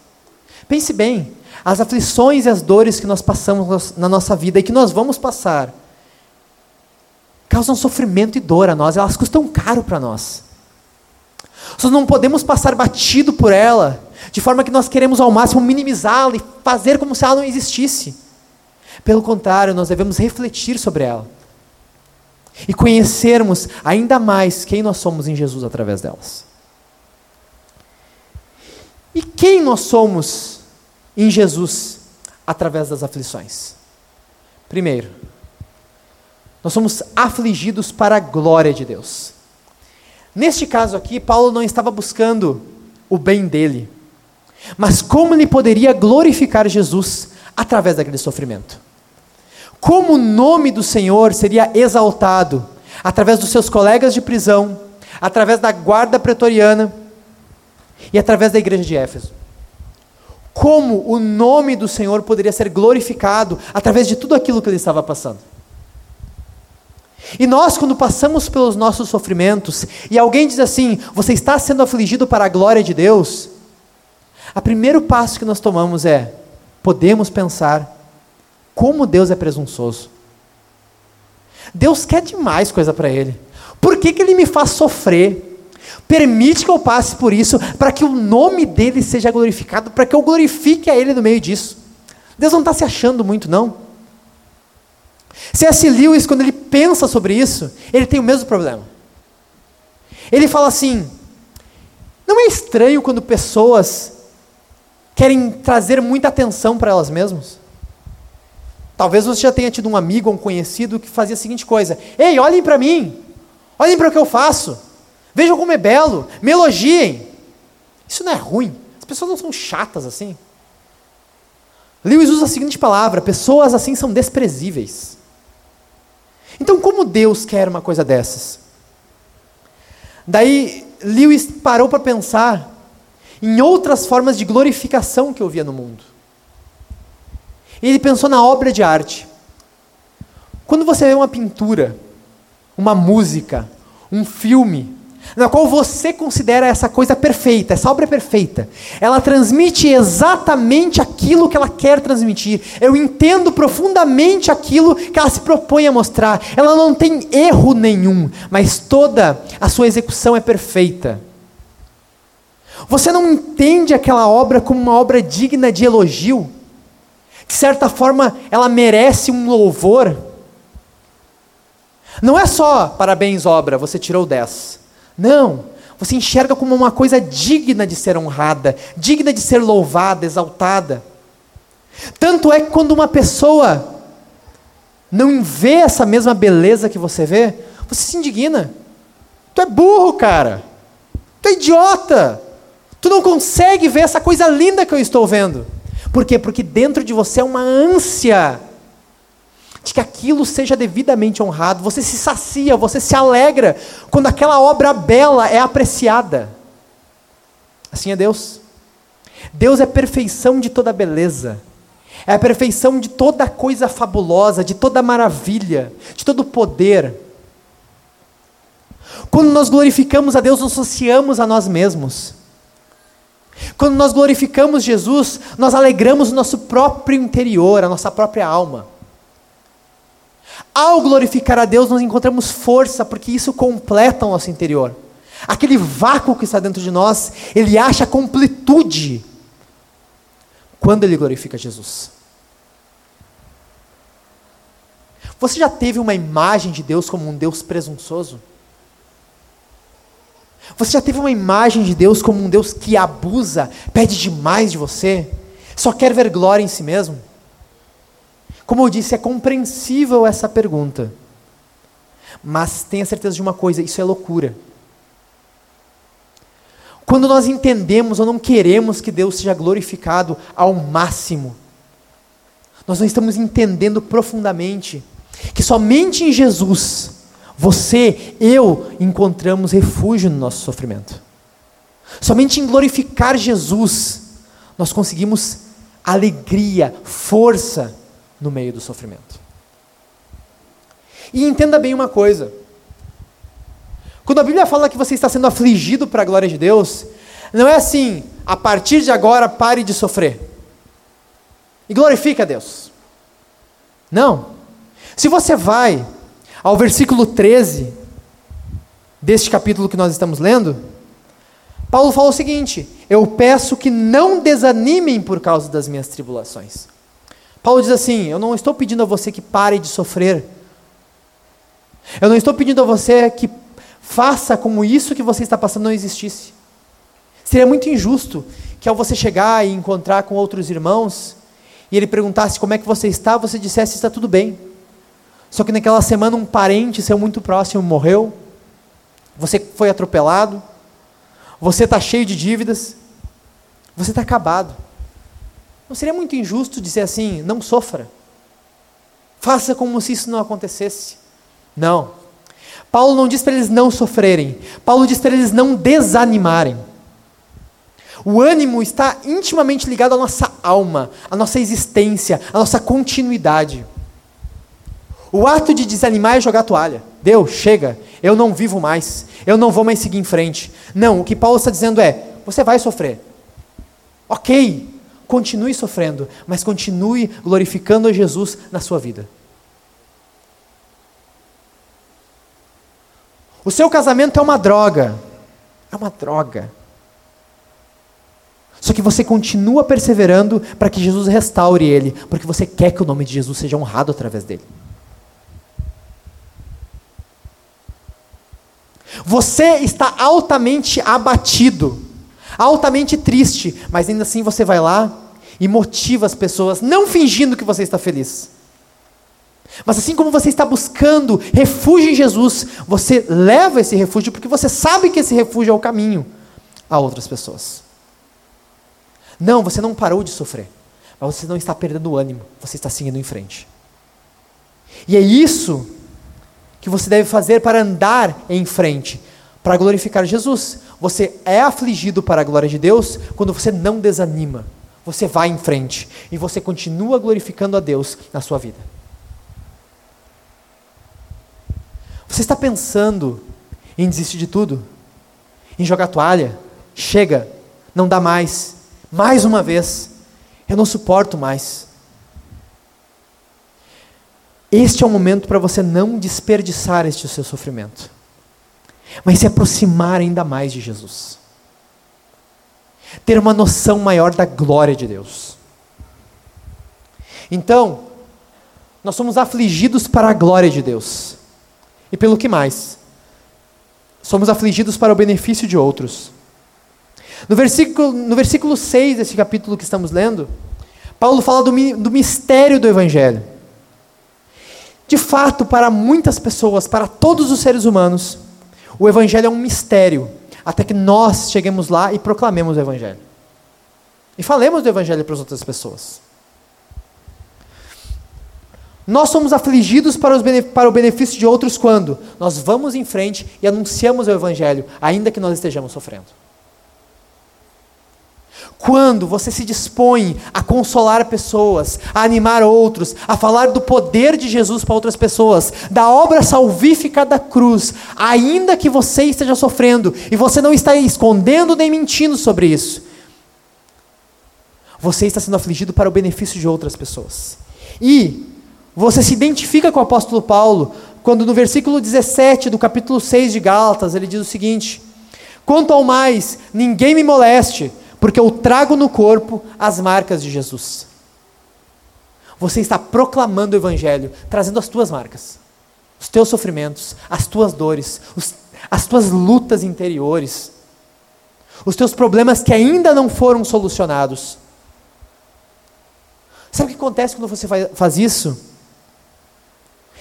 S6: Pense bem, as aflições e as dores que nós passamos na nossa vida e que nós vamos passar, causam sofrimento e dor a nós, elas custam caro para nós. Nós não podemos passar batido por ela, de forma que nós queremos ao máximo minimizá-la e fazer como se ela não existisse. Pelo contrário, nós devemos refletir sobre ela e conhecermos ainda mais quem nós somos em Jesus através delas. E quem nós somos em Jesus através das aflições? Primeiro, nós somos afligidos para a glória de Deus. Neste caso aqui, Paulo não estava buscando o bem dele, mas como ele poderia glorificar Jesus através daquele sofrimento como o nome do Senhor seria exaltado através dos seus colegas de prisão, através da guarda pretoriana e através da igreja de Éfeso. Como o nome do Senhor poderia ser glorificado através de tudo aquilo que ele estava passando. E nós, quando passamos pelos nossos sofrimentos, e alguém diz assim: Você está sendo afligido para a glória de Deus, o primeiro passo que nós tomamos é: podemos pensar como Deus é presunçoso. Deus quer demais coisa para Ele. Por que, que Ele me faz sofrer? Permite que eu passe por isso, para que o nome dele seja glorificado, para que eu glorifique a Ele no meio disso. Deus não está se achando muito, não. C.S. Lewis, quando ele pensa sobre isso, ele tem o mesmo problema. Ele fala assim: não é estranho quando pessoas querem trazer muita atenção para elas mesmas? Talvez você já tenha tido um amigo ou um conhecido que fazia a seguinte coisa: Ei, olhem para mim, olhem para o que eu faço, vejam como é belo, me elogiem. Isso não é ruim, as pessoas não são chatas assim. Lewis usa a seguinte palavra: pessoas assim são desprezíveis. Então, como Deus quer uma coisa dessas? Daí, Lewis parou para pensar em outras formas de glorificação que eu via no mundo. Ele pensou na obra de arte. Quando você vê uma pintura, uma música, um filme, na qual você considera essa coisa perfeita, essa obra é perfeita, ela transmite exatamente aquilo que ela quer transmitir. Eu entendo profundamente aquilo que ela se propõe a mostrar. Ela não tem erro nenhum, mas toda a sua execução é perfeita. Você não entende aquela obra como uma obra digna de elogio? de certa forma, ela merece um louvor. Não é só parabéns, obra, você tirou 10. Não. Você enxerga como uma coisa digna de ser honrada, digna de ser louvada, exaltada. Tanto é que quando uma pessoa não vê essa mesma beleza que você vê, você se indigna. Tu é burro, cara. Tu é idiota. Tu não consegue ver essa coisa linda que eu estou vendo. Por quê? Porque dentro de você é uma ânsia de que aquilo seja devidamente honrado. Você se sacia, você se alegra quando aquela obra bela é apreciada. Assim é Deus. Deus é a perfeição de toda beleza. É a perfeição de toda coisa fabulosa, de toda maravilha, de todo poder. Quando nós glorificamos a Deus, nos associamos a nós mesmos. Quando nós glorificamos Jesus, nós alegramos o nosso próprio interior, a nossa própria alma. Ao glorificar a Deus, nós encontramos força, porque isso completa o nosso interior. Aquele vácuo que está dentro de nós, ele acha completude quando ele glorifica Jesus. Você já teve uma imagem de Deus como um Deus presunçoso? Você já teve uma imagem de Deus como um Deus que abusa, pede demais de você, só quer ver glória em si mesmo? Como eu disse, é compreensível essa pergunta. Mas tenha certeza de uma coisa: isso é loucura. Quando nós entendemos ou não queremos que Deus seja glorificado ao máximo, nós não estamos entendendo profundamente que somente em Jesus, você, eu, encontramos refúgio no nosso sofrimento. Somente em glorificar Jesus, nós conseguimos alegria, força no meio do sofrimento. E entenda bem uma coisa: quando a Bíblia fala que você está sendo afligido para a glória de Deus, não é assim, a partir de agora pare de sofrer. E glorifique a Deus. Não. Se você vai ao versículo 13 deste capítulo que nós estamos lendo, Paulo fala o seguinte: Eu peço que não desanimem por causa das minhas tribulações. Paulo diz assim: Eu não estou pedindo a você que pare de sofrer. Eu não estou pedindo a você que Faça como isso que você está passando não existisse. Seria muito injusto que ao você chegar e encontrar com outros irmãos e ele perguntasse como é que você está, você dissesse está tudo bem. Só que naquela semana um parente seu muito próximo morreu, você foi atropelado, você está cheio de dívidas, você está acabado. Não seria muito injusto dizer assim, não sofra. Faça como se isso não acontecesse. Não. Paulo não diz para eles não sofrerem, Paulo diz para eles não desanimarem. O ânimo está intimamente ligado à nossa alma, à nossa existência, à nossa continuidade. O ato de desanimar é jogar toalha. Deus, chega, eu não vivo mais, eu não vou mais seguir em frente. Não, o que Paulo está dizendo é: você vai sofrer. Ok, continue sofrendo, mas continue glorificando a Jesus na sua vida. O seu casamento é uma droga. É uma droga. Só que você continua perseverando para que Jesus restaure ele, porque você quer que o nome de Jesus seja honrado através dele. Você está altamente abatido, altamente triste, mas ainda assim você vai lá e motiva as pessoas, não fingindo que você está feliz. Mas assim como você está buscando refúgio em Jesus, você leva esse refúgio porque você sabe que esse refúgio é o caminho a outras pessoas. Não, você não parou de sofrer, mas você não está perdendo o ânimo, você está seguindo em frente. E é isso que você deve fazer para andar em frente, para glorificar Jesus. Você é afligido para a glória de Deus quando você não desanima, você vai em frente e você continua glorificando a Deus na sua vida. Você está pensando em desistir de tudo? Em jogar toalha? Chega, não dá mais. Mais uma vez. Eu não suporto mais. Este é o momento para você não desperdiçar este seu sofrimento, mas se aproximar ainda mais de Jesus. Ter uma noção maior da glória de Deus. Então, nós somos afligidos para a glória de Deus. E pelo que mais? Somos afligidos para o benefício de outros. No versículo, no versículo 6 desse capítulo que estamos lendo, Paulo fala do, do mistério do Evangelho. De fato, para muitas pessoas, para todos os seres humanos, o Evangelho é um mistério, até que nós cheguemos lá e proclamemos o Evangelho. E falemos do Evangelho para as outras pessoas. Nós somos afligidos para, para o benefício de outros quando nós vamos em frente e anunciamos o Evangelho, ainda que nós estejamos sofrendo. Quando você se dispõe a consolar pessoas, a animar outros, a falar do poder de Jesus para outras pessoas, da obra salvífica da cruz, ainda que você esteja sofrendo e você não está escondendo nem mentindo sobre isso, você está sendo afligido para o benefício de outras pessoas. E Você se identifica com o apóstolo Paulo quando no versículo 17 do capítulo 6 de Gálatas ele diz o seguinte: Quanto ao mais, ninguém me moleste, porque eu trago no corpo as marcas de Jesus. Você está proclamando o evangelho, trazendo as tuas marcas, os teus sofrimentos, as tuas dores, os, as tuas lutas interiores, os teus problemas que ainda não foram solucionados. Sabe o que acontece quando você faz isso?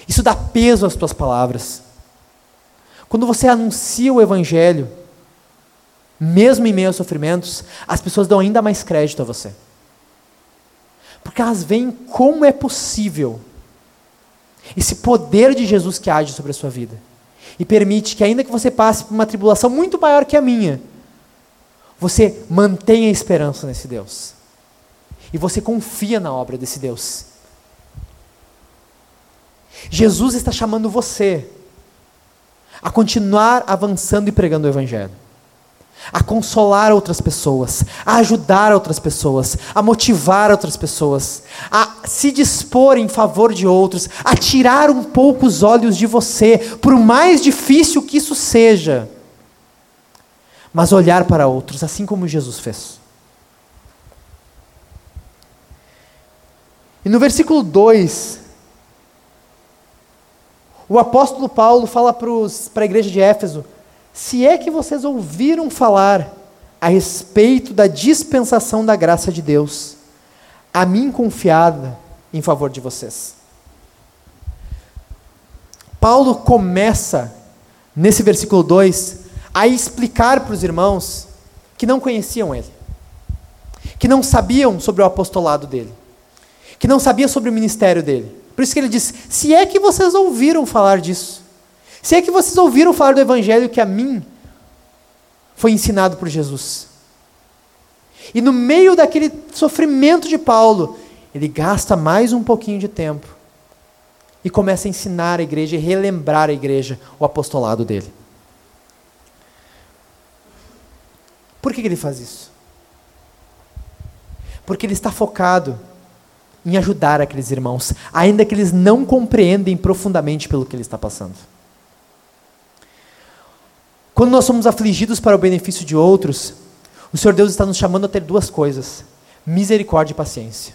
S6: Isso dá peso às tuas palavras. Quando você anuncia o Evangelho, mesmo em meio aos sofrimentos, as pessoas dão ainda mais crédito a você. Porque elas veem como é possível esse poder de Jesus que age sobre a sua vida. E permite que, ainda que você passe por uma tribulação muito maior que a minha, você mantenha a esperança nesse Deus. E você confia na obra desse Deus. Jesus está chamando você a continuar avançando e pregando o Evangelho, a consolar outras pessoas, a ajudar outras pessoas, a motivar outras pessoas, a se dispor em favor de outros, a tirar um pouco os olhos de você, por mais difícil que isso seja, mas olhar para outros, assim como Jesus fez. E no versículo 2, o apóstolo Paulo fala para a igreja de Éfeso: se é que vocês ouviram falar a respeito da dispensação da graça de Deus, a mim confiada em favor de vocês. Paulo começa, nesse versículo 2, a explicar para os irmãos que não conheciam ele, que não sabiam sobre o apostolado dele, que não sabiam sobre o ministério dele. Por isso que ele diz: se é que vocês ouviram falar disso, se é que vocês ouviram falar do evangelho que a mim foi ensinado por Jesus. E no meio daquele sofrimento de Paulo, ele gasta mais um pouquinho de tempo e começa a ensinar a igreja e relembrar a igreja o apostolado dele. Por que, ele faz isso? Porque ele está focado em ajudar aqueles irmãos, ainda que eles não compreendem profundamente pelo que ele está passando. Quando nós somos afligidos para o benefício de outros, o Senhor Deus está nos chamando a ter duas coisas: misericórdia e paciência.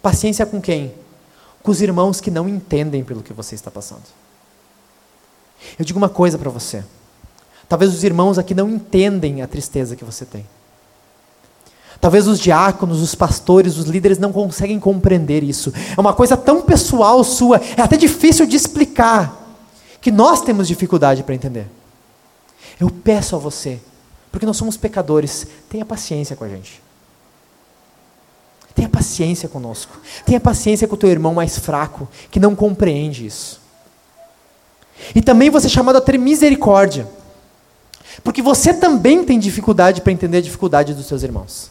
S6: Paciência com quem? Com os irmãos que não entendem pelo que você está passando. Eu digo uma coisa para você. Talvez os irmãos aqui não entendem a tristeza que você tem. Talvez os diáconos, os pastores, os líderes não conseguem compreender isso. É uma coisa tão pessoal sua, é até difícil de explicar, que nós temos dificuldade para entender. Eu peço a você, porque nós somos pecadores, tenha paciência com a gente. Tenha paciência conosco. Tenha paciência com o teu irmão mais fraco, que não compreende isso. E também você é chamado a ter misericórdia. Porque você também tem dificuldade para entender a dificuldade dos seus irmãos.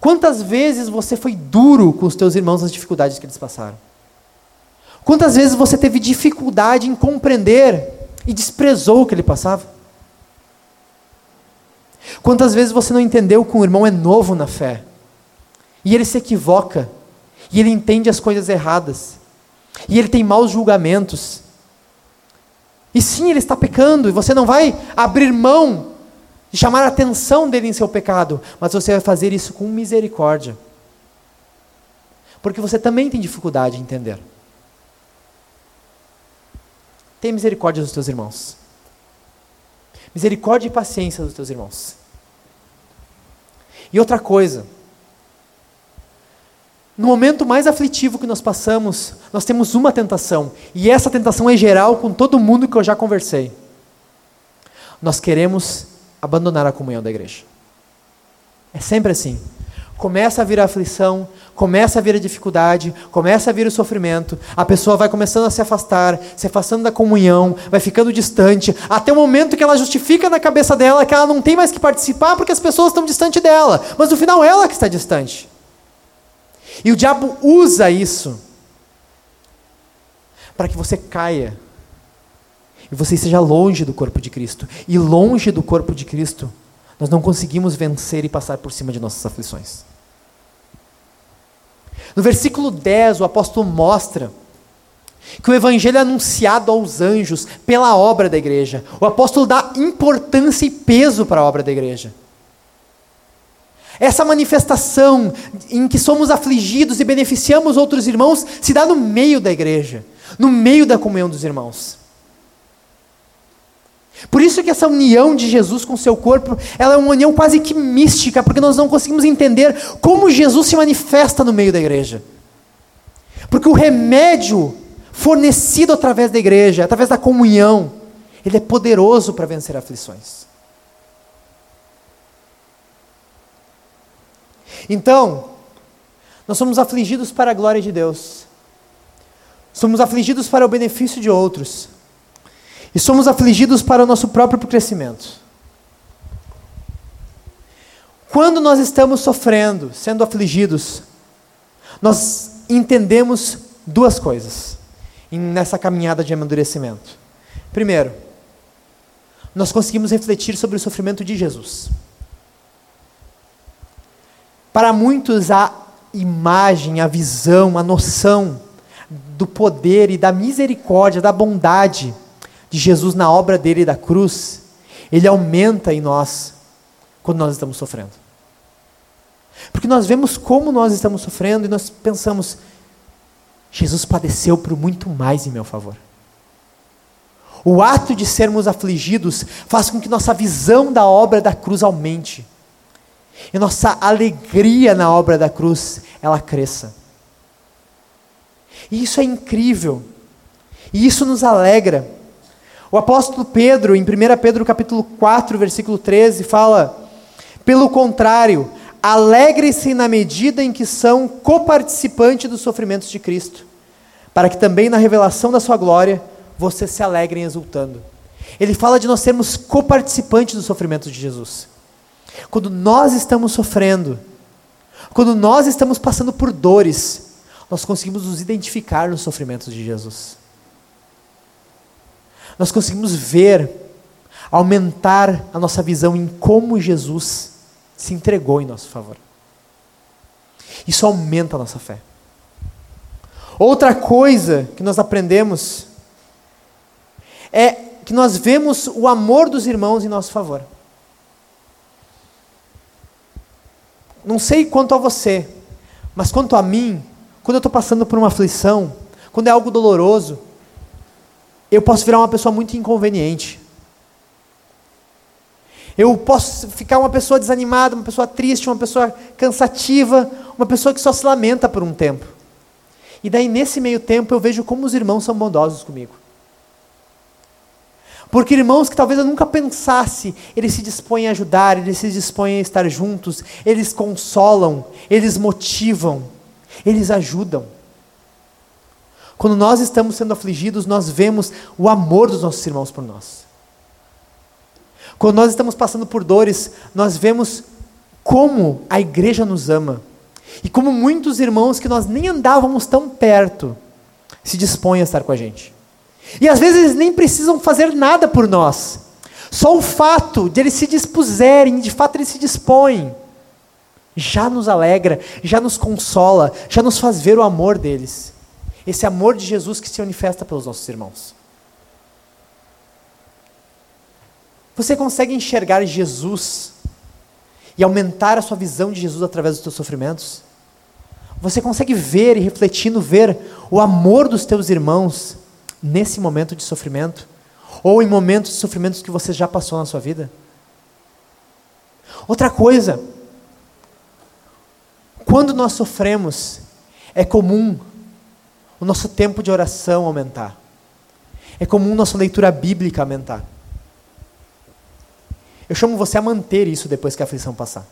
S6: Quantas vezes você foi duro com os teus irmãos nas dificuldades que eles passaram? Quantas vezes você teve dificuldade em compreender e desprezou o que ele passava? Quantas vezes você não entendeu que um irmão é novo na fé e ele se equivoca e ele entende as coisas erradas e ele tem maus julgamentos? E sim, ele está pecando e você não vai abrir mão de chamar a atenção dele em seu pecado, mas você vai fazer isso com misericórdia. Porque você também tem dificuldade em entender. Tenha misericórdia dos teus irmãos. Misericórdia e paciência dos teus irmãos. E outra coisa, no momento mais aflitivo que nós passamos, nós temos uma tentação, e essa tentação é geral com todo mundo que eu já conversei. Nós queremos abandonar a comunhão da igreja. É sempre assim. Começa a vir a aflição, começa a vir a dificuldade, começa a vir o sofrimento, a pessoa vai começando a se afastar, se afastando da comunhão, vai ficando distante, até o momento que ela justifica na cabeça dela que ela não tem mais que participar porque as pessoas estão distante dela, mas no final ela que está distante. E o diabo usa isso para que você caia e você esteja longe do corpo de Cristo. E longe do corpo de Cristo, nós não conseguimos vencer e passar por cima de nossas aflições. No versículo 10, o apóstolo mostra que o evangelho é anunciado aos anjos pela obra da igreja. O apóstolo dá importância e peso para a obra da igreja. Essa manifestação em que somos afligidos e beneficiamos outros irmãos se dá no meio da igreja, no meio da comunhão dos irmãos. Por isso que essa união de Jesus com o seu corpo, ela é uma união quase que mística, porque nós não conseguimos entender como Jesus se manifesta no meio da igreja. Porque o remédio fornecido através da igreja, através da comunhão, ele é poderoso para vencer aflições. Então, nós somos afligidos para a glória de Deus. Somos afligidos para o benefício de outros. E somos afligidos para o nosso próprio crescimento. Quando nós estamos sofrendo, sendo afligidos, nós entendemos duas coisas nessa caminhada de amadurecimento. Primeiro, nós conseguimos refletir sobre o sofrimento de Jesus. Para muitos, a imagem, a visão, a noção do poder e da misericórdia, da bondade de Jesus na obra dele da cruz, ele aumenta em nós quando nós estamos sofrendo. Porque nós vemos como nós estamos sofrendo e nós pensamos, Jesus padeceu por muito mais em meu favor. O ato de sermos afligidos faz com que nossa visão da obra da cruz aumente. E nossa alegria na obra da cruz, ela cresça. E isso é incrível. E isso nos alegra. O apóstolo Pedro, em 1 Pedro capítulo 4, versículo 13, fala: "Pelo contrário, alegrem-se na medida em que são coparticipantes dos sofrimentos de Cristo, para que também na revelação da sua glória vocês se alegrem exultando." Ele fala de nós sermos coparticipantes dos sofrimentos de Jesus. Quando nós estamos sofrendo, quando nós estamos passando por dores, nós conseguimos nos identificar nos sofrimentos de Jesus. Nós conseguimos ver, aumentar a nossa visão em como Jesus se entregou em nosso favor. Isso aumenta a nossa fé. Outra coisa que nós aprendemos é que nós vemos o amor dos irmãos em nosso favor. Não sei quanto a você, mas quanto a mim, quando eu estou passando por uma aflição, quando é algo doloroso, eu posso virar uma pessoa muito inconveniente. Eu posso ficar uma pessoa desanimada, uma pessoa triste, uma pessoa cansativa, uma pessoa que só se lamenta por um tempo. E daí, nesse meio tempo, eu vejo como os irmãos são bondosos comigo. Porque irmãos que talvez eu nunca pensasse, eles se dispõem a ajudar, eles se dispõem a estar juntos, eles consolam, eles motivam, eles ajudam. Quando nós estamos sendo afligidos, nós vemos o amor dos nossos irmãos por nós. Quando nós estamos passando por dores, nós vemos como a igreja nos ama. E como muitos irmãos que nós nem andávamos tão perto se dispõem a estar com a gente. E às vezes eles nem precisam fazer nada por nós. Só o fato de eles se dispuserem, de fato eles se dispõem, já nos alegra, já nos consola, já nos faz ver o amor deles. Esse amor de Jesus que se manifesta pelos nossos irmãos. Você consegue enxergar Jesus e aumentar a sua visão de Jesus através dos teus sofrimentos? Você consegue ver e refletindo ver o amor dos teus irmãos nesse momento de sofrimento? Ou em momentos de sofrimentos que você já passou na sua vida? Outra coisa, quando nós sofremos, é comum o nosso tempo de oração aumentar. É comum nossa leitura bíblica aumentar. Eu chamo você a manter isso depois que a aflição passar.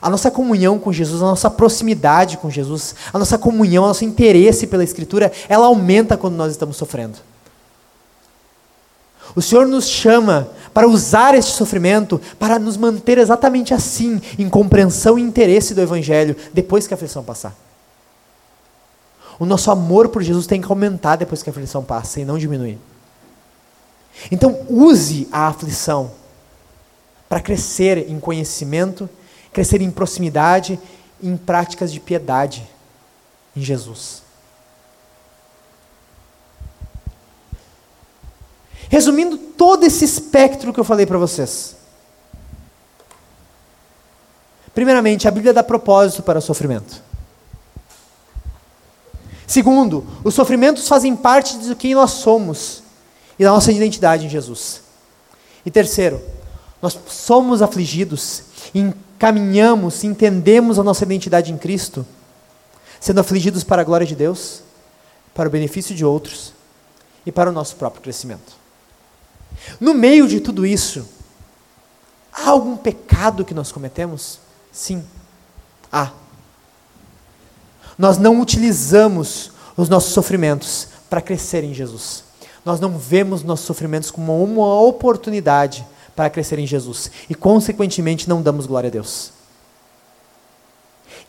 S6: A nossa comunhão com Jesus, a nossa proximidade com Jesus, a nossa comunhão, o nosso interesse pela Escritura, ela aumenta quando nós estamos sofrendo. O Senhor nos chama para usar este sofrimento para nos manter exatamente assim, em compreensão e interesse do Evangelho, depois que a aflição passar. O nosso amor por Jesus tem que aumentar depois que a aflição passa e não diminuir. Então, use a aflição para crescer em conhecimento crescer em proximidade, em práticas de piedade em Jesus. Resumindo todo esse espectro que eu falei para vocês. Primeiramente, a Bíblia dá propósito para o sofrimento. Segundo, os sofrimentos fazem parte de quem nós somos e da nossa identidade em Jesus. E terceiro, nós somos afligidos, encaminhamos, entendemos a nossa identidade em Cristo, sendo afligidos para a glória de Deus, para o benefício de outros e para o nosso próprio crescimento. No meio de tudo isso, há algum pecado que nós cometemos? Sim, há. Nós não utilizamos os nossos sofrimentos para crescer em Jesus. Nós não vemos nossos sofrimentos como uma oportunidade para crescer em Jesus e, consequentemente, não damos glória a Deus.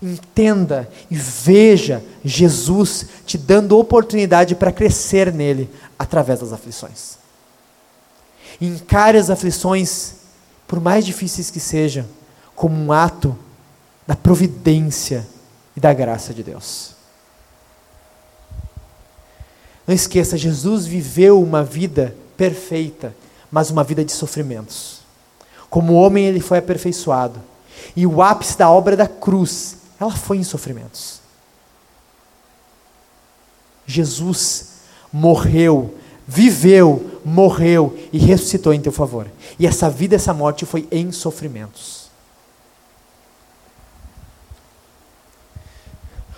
S6: Entenda e veja Jesus te dando oportunidade para crescer nele através das aflições. Encare as aflições, por mais difíceis que sejam, como um ato da providência e da graça de Deus. Não esqueça, Jesus viveu uma vida perfeita, mas uma vida de sofrimentos. Como homem, ele foi aperfeiçoado. E o ápice da obra da cruz, ela foi em sofrimentos. Jesus morreu, viveu, morreu e ressuscitou em teu favor. E essa vida, essa morte foi em sofrimentos.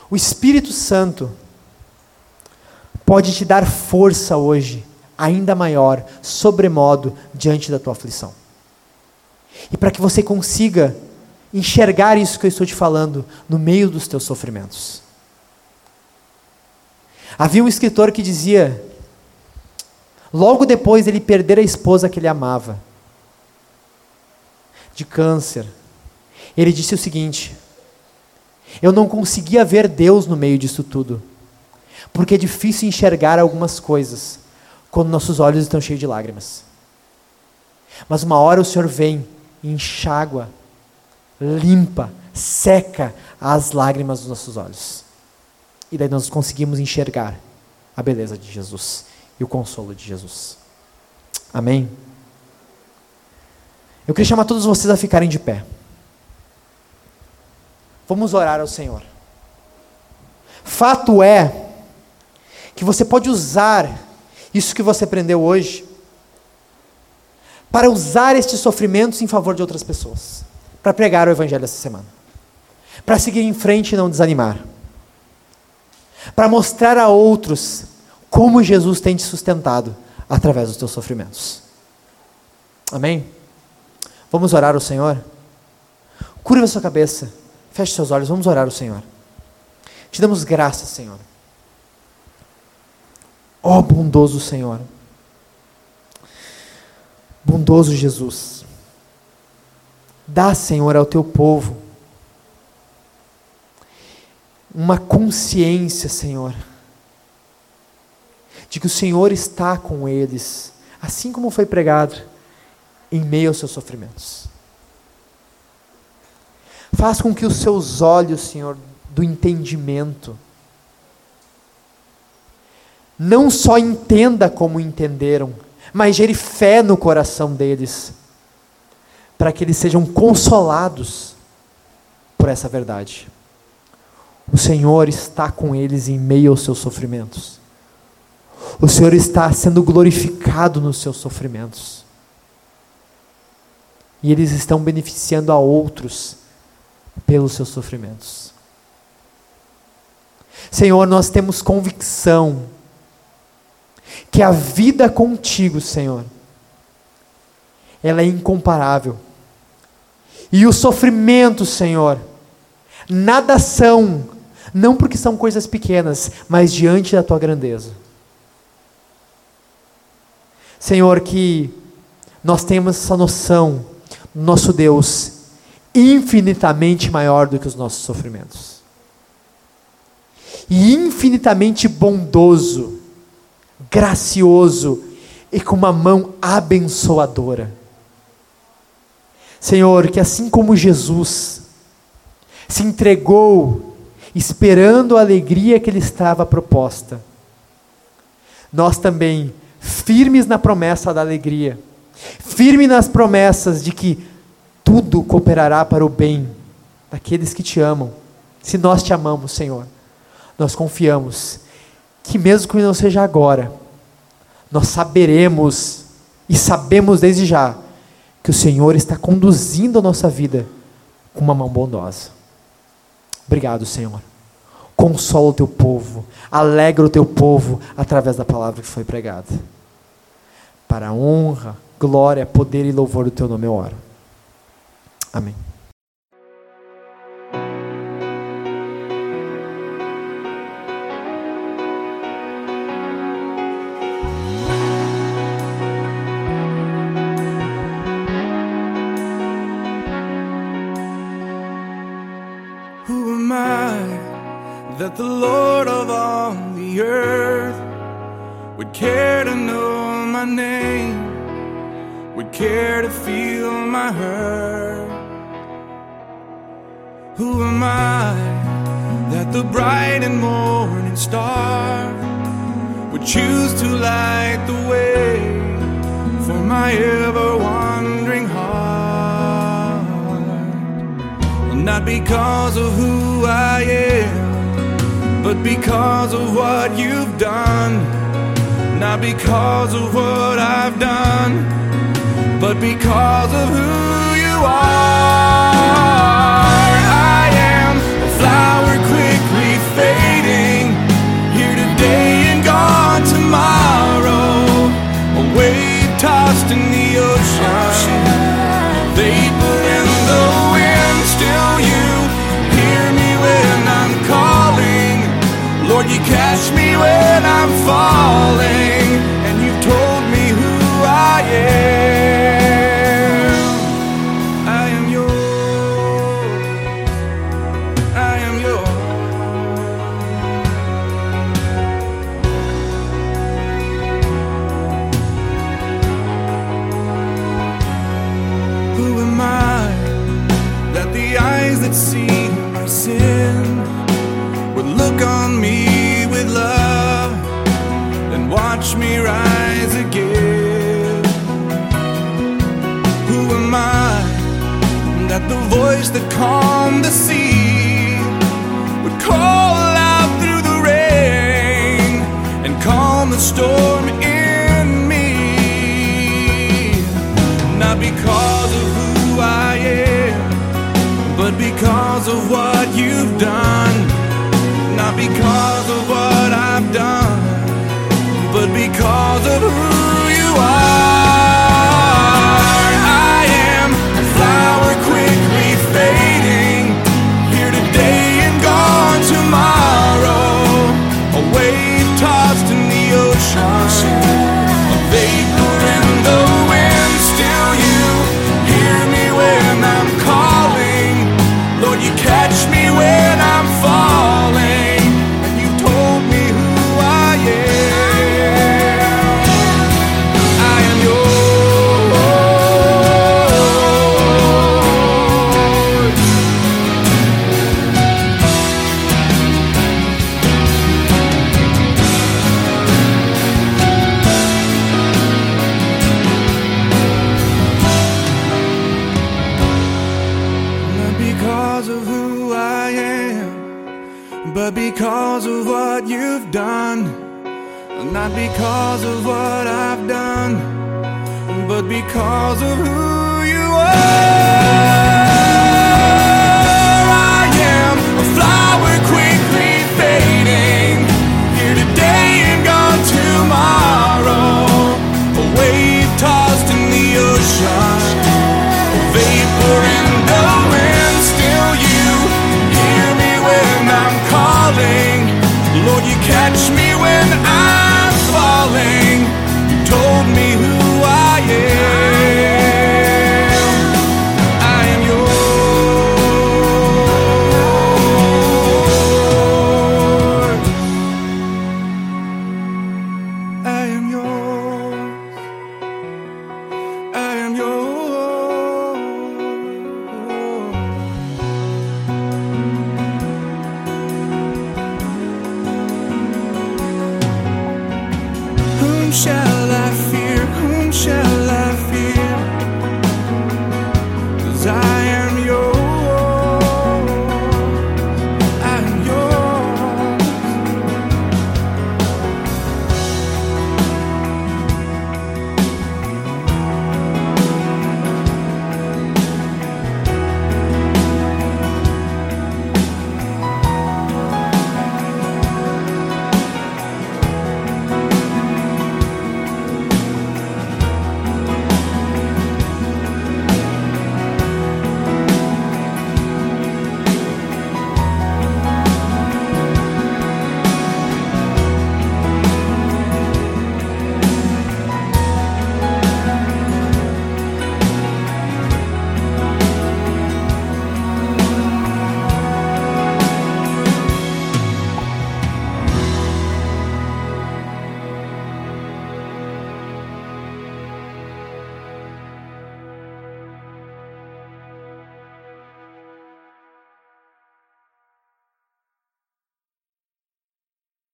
S6: O Espírito Santo pode te dar força hoje, ainda maior, sobremodo, diante da tua aflição. E para que você consiga enxergar isso que eu estou te falando no meio dos teus sofrimentos. Havia um escritor que dizia, logo depois ele perder a esposa que ele amava, de câncer, ele disse o seguinte: eu não conseguia ver Deus no meio disso tudo. Porque é difícil enxergar algumas coisas quando nossos olhos estão cheios de lágrimas. Mas uma hora o Senhor vem enxágua, limpa, seca as lágrimas dos nossos olhos. E daí nós conseguimos enxergar a beleza de Jesus e o consolo de Jesus. Amém? Eu queria chamar todos vocês a ficarem de pé. Vamos orar ao Senhor. Fato é que você pode usar isso que você aprendeu hoje para usar estes sofrimentos em favor de outras pessoas, para pregar o Evangelho essa semana, para seguir em frente e não desanimar, para mostrar a outros como Jesus tem te sustentado através dos teus sofrimentos. Amém? Vamos orar ao Senhor? Curva sua cabeça. Feche seus olhos, vamos orar ao Senhor. Te damos graças, Senhor. Ó oh, bondoso Senhor. Bondoso Jesus. Dá, Senhor, ao teu povo uma consciência, Senhor, de que o Senhor está com eles, assim como foi pregado, em meio aos seus sofrimentos. Faz com que os seus olhos, Senhor, do entendimento, não só entenda como entenderam, mas gere fé no coração deles, para que eles sejam consolados por essa verdade. O Senhor está com eles em meio aos seus sofrimentos. O Senhor está sendo glorificado nos seus sofrimentos. E eles estão beneficiando a outros pelos seus sofrimentos. Senhor, nós temos convicção que a vida contigo, Senhor, ela é incomparável. E o sofrimento, Senhor, nada são, não porque são coisas pequenas, mas diante da tua grandeza. Senhor, que nós temos essa noção, nosso Deus infinitamente maior do que os nossos sofrimentos. E infinitamente bondoso, gracioso e com uma mão abençoadora. Senhor, que assim como Jesus se entregou esperando a alegria que lhe estava proposta. Nós também, firmes na promessa da alegria, firmes nas promessas de que tudo cooperará para o bem daqueles que te amam. Se nós te amamos, Senhor, nós confiamos que, mesmo que não seja agora, nós saberemos e sabemos desde já que o Senhor está conduzindo a nossa vida com uma mão bondosa. Obrigado, Senhor. Consola o teu povo, alegra o teu povo através da palavra que foi pregada. Para a honra, glória, poder e louvor do teu nome eu oro. Amém.
S7: Who am I that the Lord of all the earth would care to know my name, would care to feel my hurt? Who am I that the bright and morning star would choose to light the way for my ever wandering heart? Not because of who I am, but because of what you've done. Not because of what I've done, but because of who you are. Catch me when I'm falling,